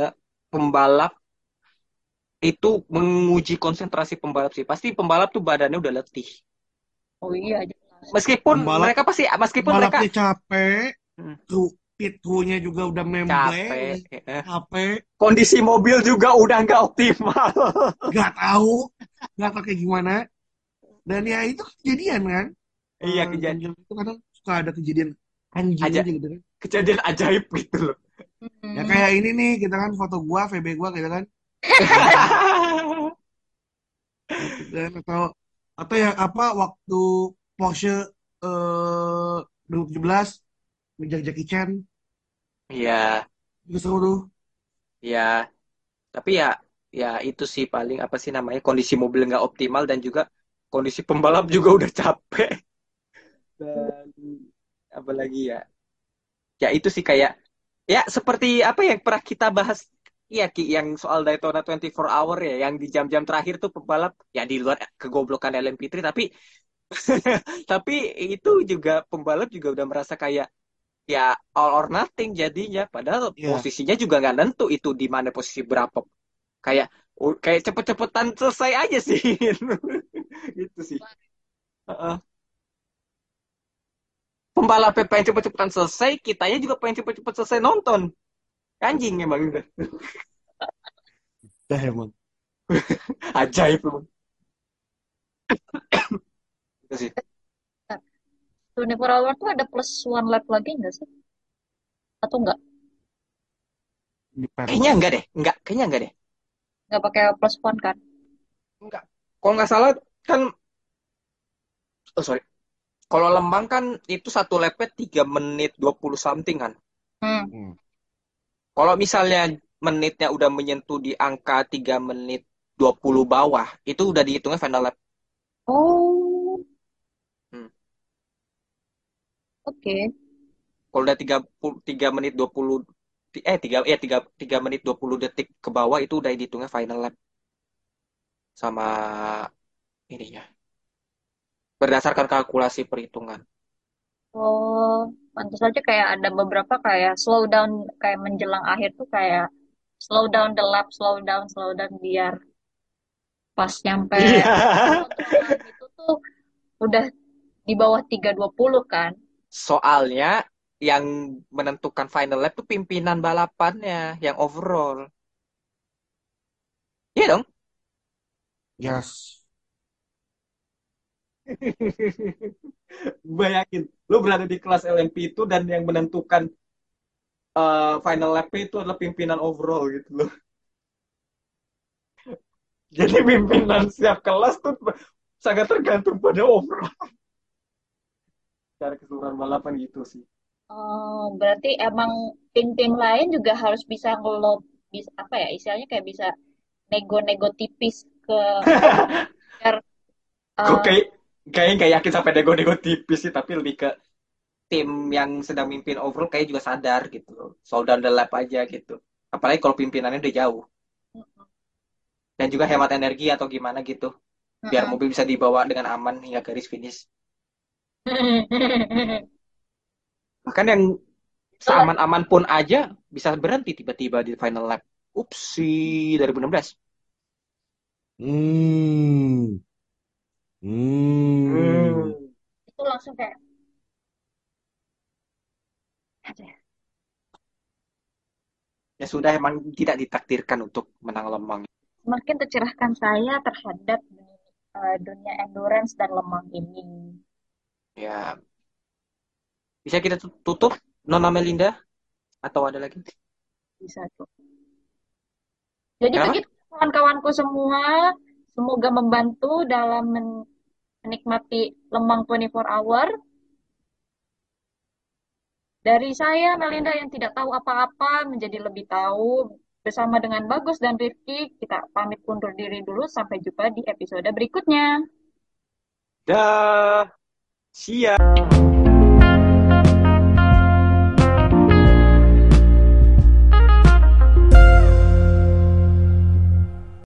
Speaker 1: pembalap itu menguji konsentrasi pembalap sih. Pasti pembalap tuh badannya udah letih.
Speaker 2: Oh iya.
Speaker 1: Meskipun
Speaker 3: Pembalap
Speaker 1: mereka pasti meskipun mereka
Speaker 3: capek,
Speaker 1: Hmm.
Speaker 3: kru pit crew-nya juga udah memble,
Speaker 1: capek, eh,
Speaker 3: capek,
Speaker 1: kondisi mobil juga udah nggak optimal.
Speaker 3: nggak tahu, nggak tahu kayak gimana. Dan ya itu kejadian kan.
Speaker 1: Iya
Speaker 3: Eh,
Speaker 1: kejadian
Speaker 3: itu kadang suka ada kejadian anjing
Speaker 1: aja
Speaker 3: aja gitu kan.
Speaker 1: kejadian ajaib gitu loh.
Speaker 3: Ya kayak ini nih, kita kan foto gua, VB gua gitu kan. Dan atau atau yang apa waktu Porsche eh 2017 ngejar Jackie Chan
Speaker 1: Iya,
Speaker 3: itu seru tuh.
Speaker 1: ya. Tapi ya, ya itu sih paling apa sih namanya kondisi mobil nggak optimal dan juga kondisi pembalap juga udah capek. Dan apalagi ya, ya itu sih kayak ya seperti apa yang pernah kita bahas ya Ki yang soal Daytona 24 Hour ya yang di jam-jam terakhir tuh pembalap ya di luar kegoblokan LMP3 tapi tapi itu juga pembalap juga udah merasa kayak ya all or nothing jadinya padahal
Speaker 3: Iya.
Speaker 1: posisinya juga nggak nentu itu di mana posisi berapa. Kayak kayak cepet-cepetan selesai aja sih gitu sih Heeh. pembalapnya pengen cepet-cepetan selesai kitanya juga pengen cepet-cepet selesai nonton anjing emang udah
Speaker 3: Dah emang.
Speaker 1: ajaib emang gitu sih
Speaker 2: 24 hour tuh ada plus one lap lagi nggak sih? Atau nggak?
Speaker 3: Depend.
Speaker 1: kayaknya enggak deh enggak kayaknya enggak deh
Speaker 2: Nggak pakai plus one kan?
Speaker 1: enggak kalau nggak salah kan oh sorry kalau Lembang kan itu satu lapnya 3 menit 20 something kan
Speaker 2: Hmm.
Speaker 3: Hmm.
Speaker 1: Kalau misalnya menitnya udah menyentuh di angka 3 menit 20 bawah, itu udah dihitungnya final lap.
Speaker 2: Oh,
Speaker 1: Hmm.
Speaker 2: oke.
Speaker 1: Kalau udah 3, 3 menit 20 eh 3 eh 3, 3 menit 20 detik ke bawah itu udah dihitungnya final lap sama ininya. Berdasarkan kalkulasi perhitungan.
Speaker 2: Oh, pantas aja kayak ada beberapa kayak slow down kayak menjelang akhir tuh kayak slow down the lap, slow down, slow down biar pas nyampe kontrolan itu tuh udah di bawah 3.20 kan.
Speaker 1: Soalnya yang menentukan final lap tuh pimpinan balapannya, yang overall. Iya dong?
Speaker 3: Yes.
Speaker 1: Bayangin, lu berada di kelas LMP itu dan yang menentukan eh, final lap itu adalah pimpinan overall gitu loh. Jadi pimpinan setiap kelas tuh sangat tergantung pada overall. Secara keseluruhan balapan gitu sih.
Speaker 2: Oh, berarti emang tim-tim lain juga harus bisa ngelob bisa apa ya istilahnya kayak bisa nego-nego tipis ke biar
Speaker 1: kayak kayaknya nggak yakin sampai nego-nego tipis sih, tapi lebih ke tim yang sedang mimpin overall kayak juga sadar gitu loh. Slow down the lap aja gitu. Apalagi kalau pimpinannya udah jauh. Dan juga hemat energi atau gimana gitu. Biar mobil bisa dibawa dengan aman hingga garis finish. Bahkan yang seaman-aman pun aja bisa berhenti tiba-tiba di final lap. Upsi, 2016.
Speaker 3: Hmm. Hmm.
Speaker 2: itu langsung kayak aja.
Speaker 1: Ya sudah emang tidak ditakdirkan untuk menang lemang.
Speaker 2: Semakin tercerahkan saya terhadap eh, dunia endurance dan lemang ini.
Speaker 1: Ya, bisa kita tut- tutup Nona Melinda atau ada lagi?
Speaker 2: Bisa tuh. Jadi
Speaker 1: Kenapa?
Speaker 2: begitu kawan-kawanku semua, semoga membantu dalam men- menikmati lemang 24 hour. Dari saya, Melinda yang tidak tahu apa-apa menjadi lebih tahu. Bersama dengan Bagus dan Rifki, kita pamit undur diri dulu. Sampai jumpa di episode berikutnya.
Speaker 1: Dah, siap.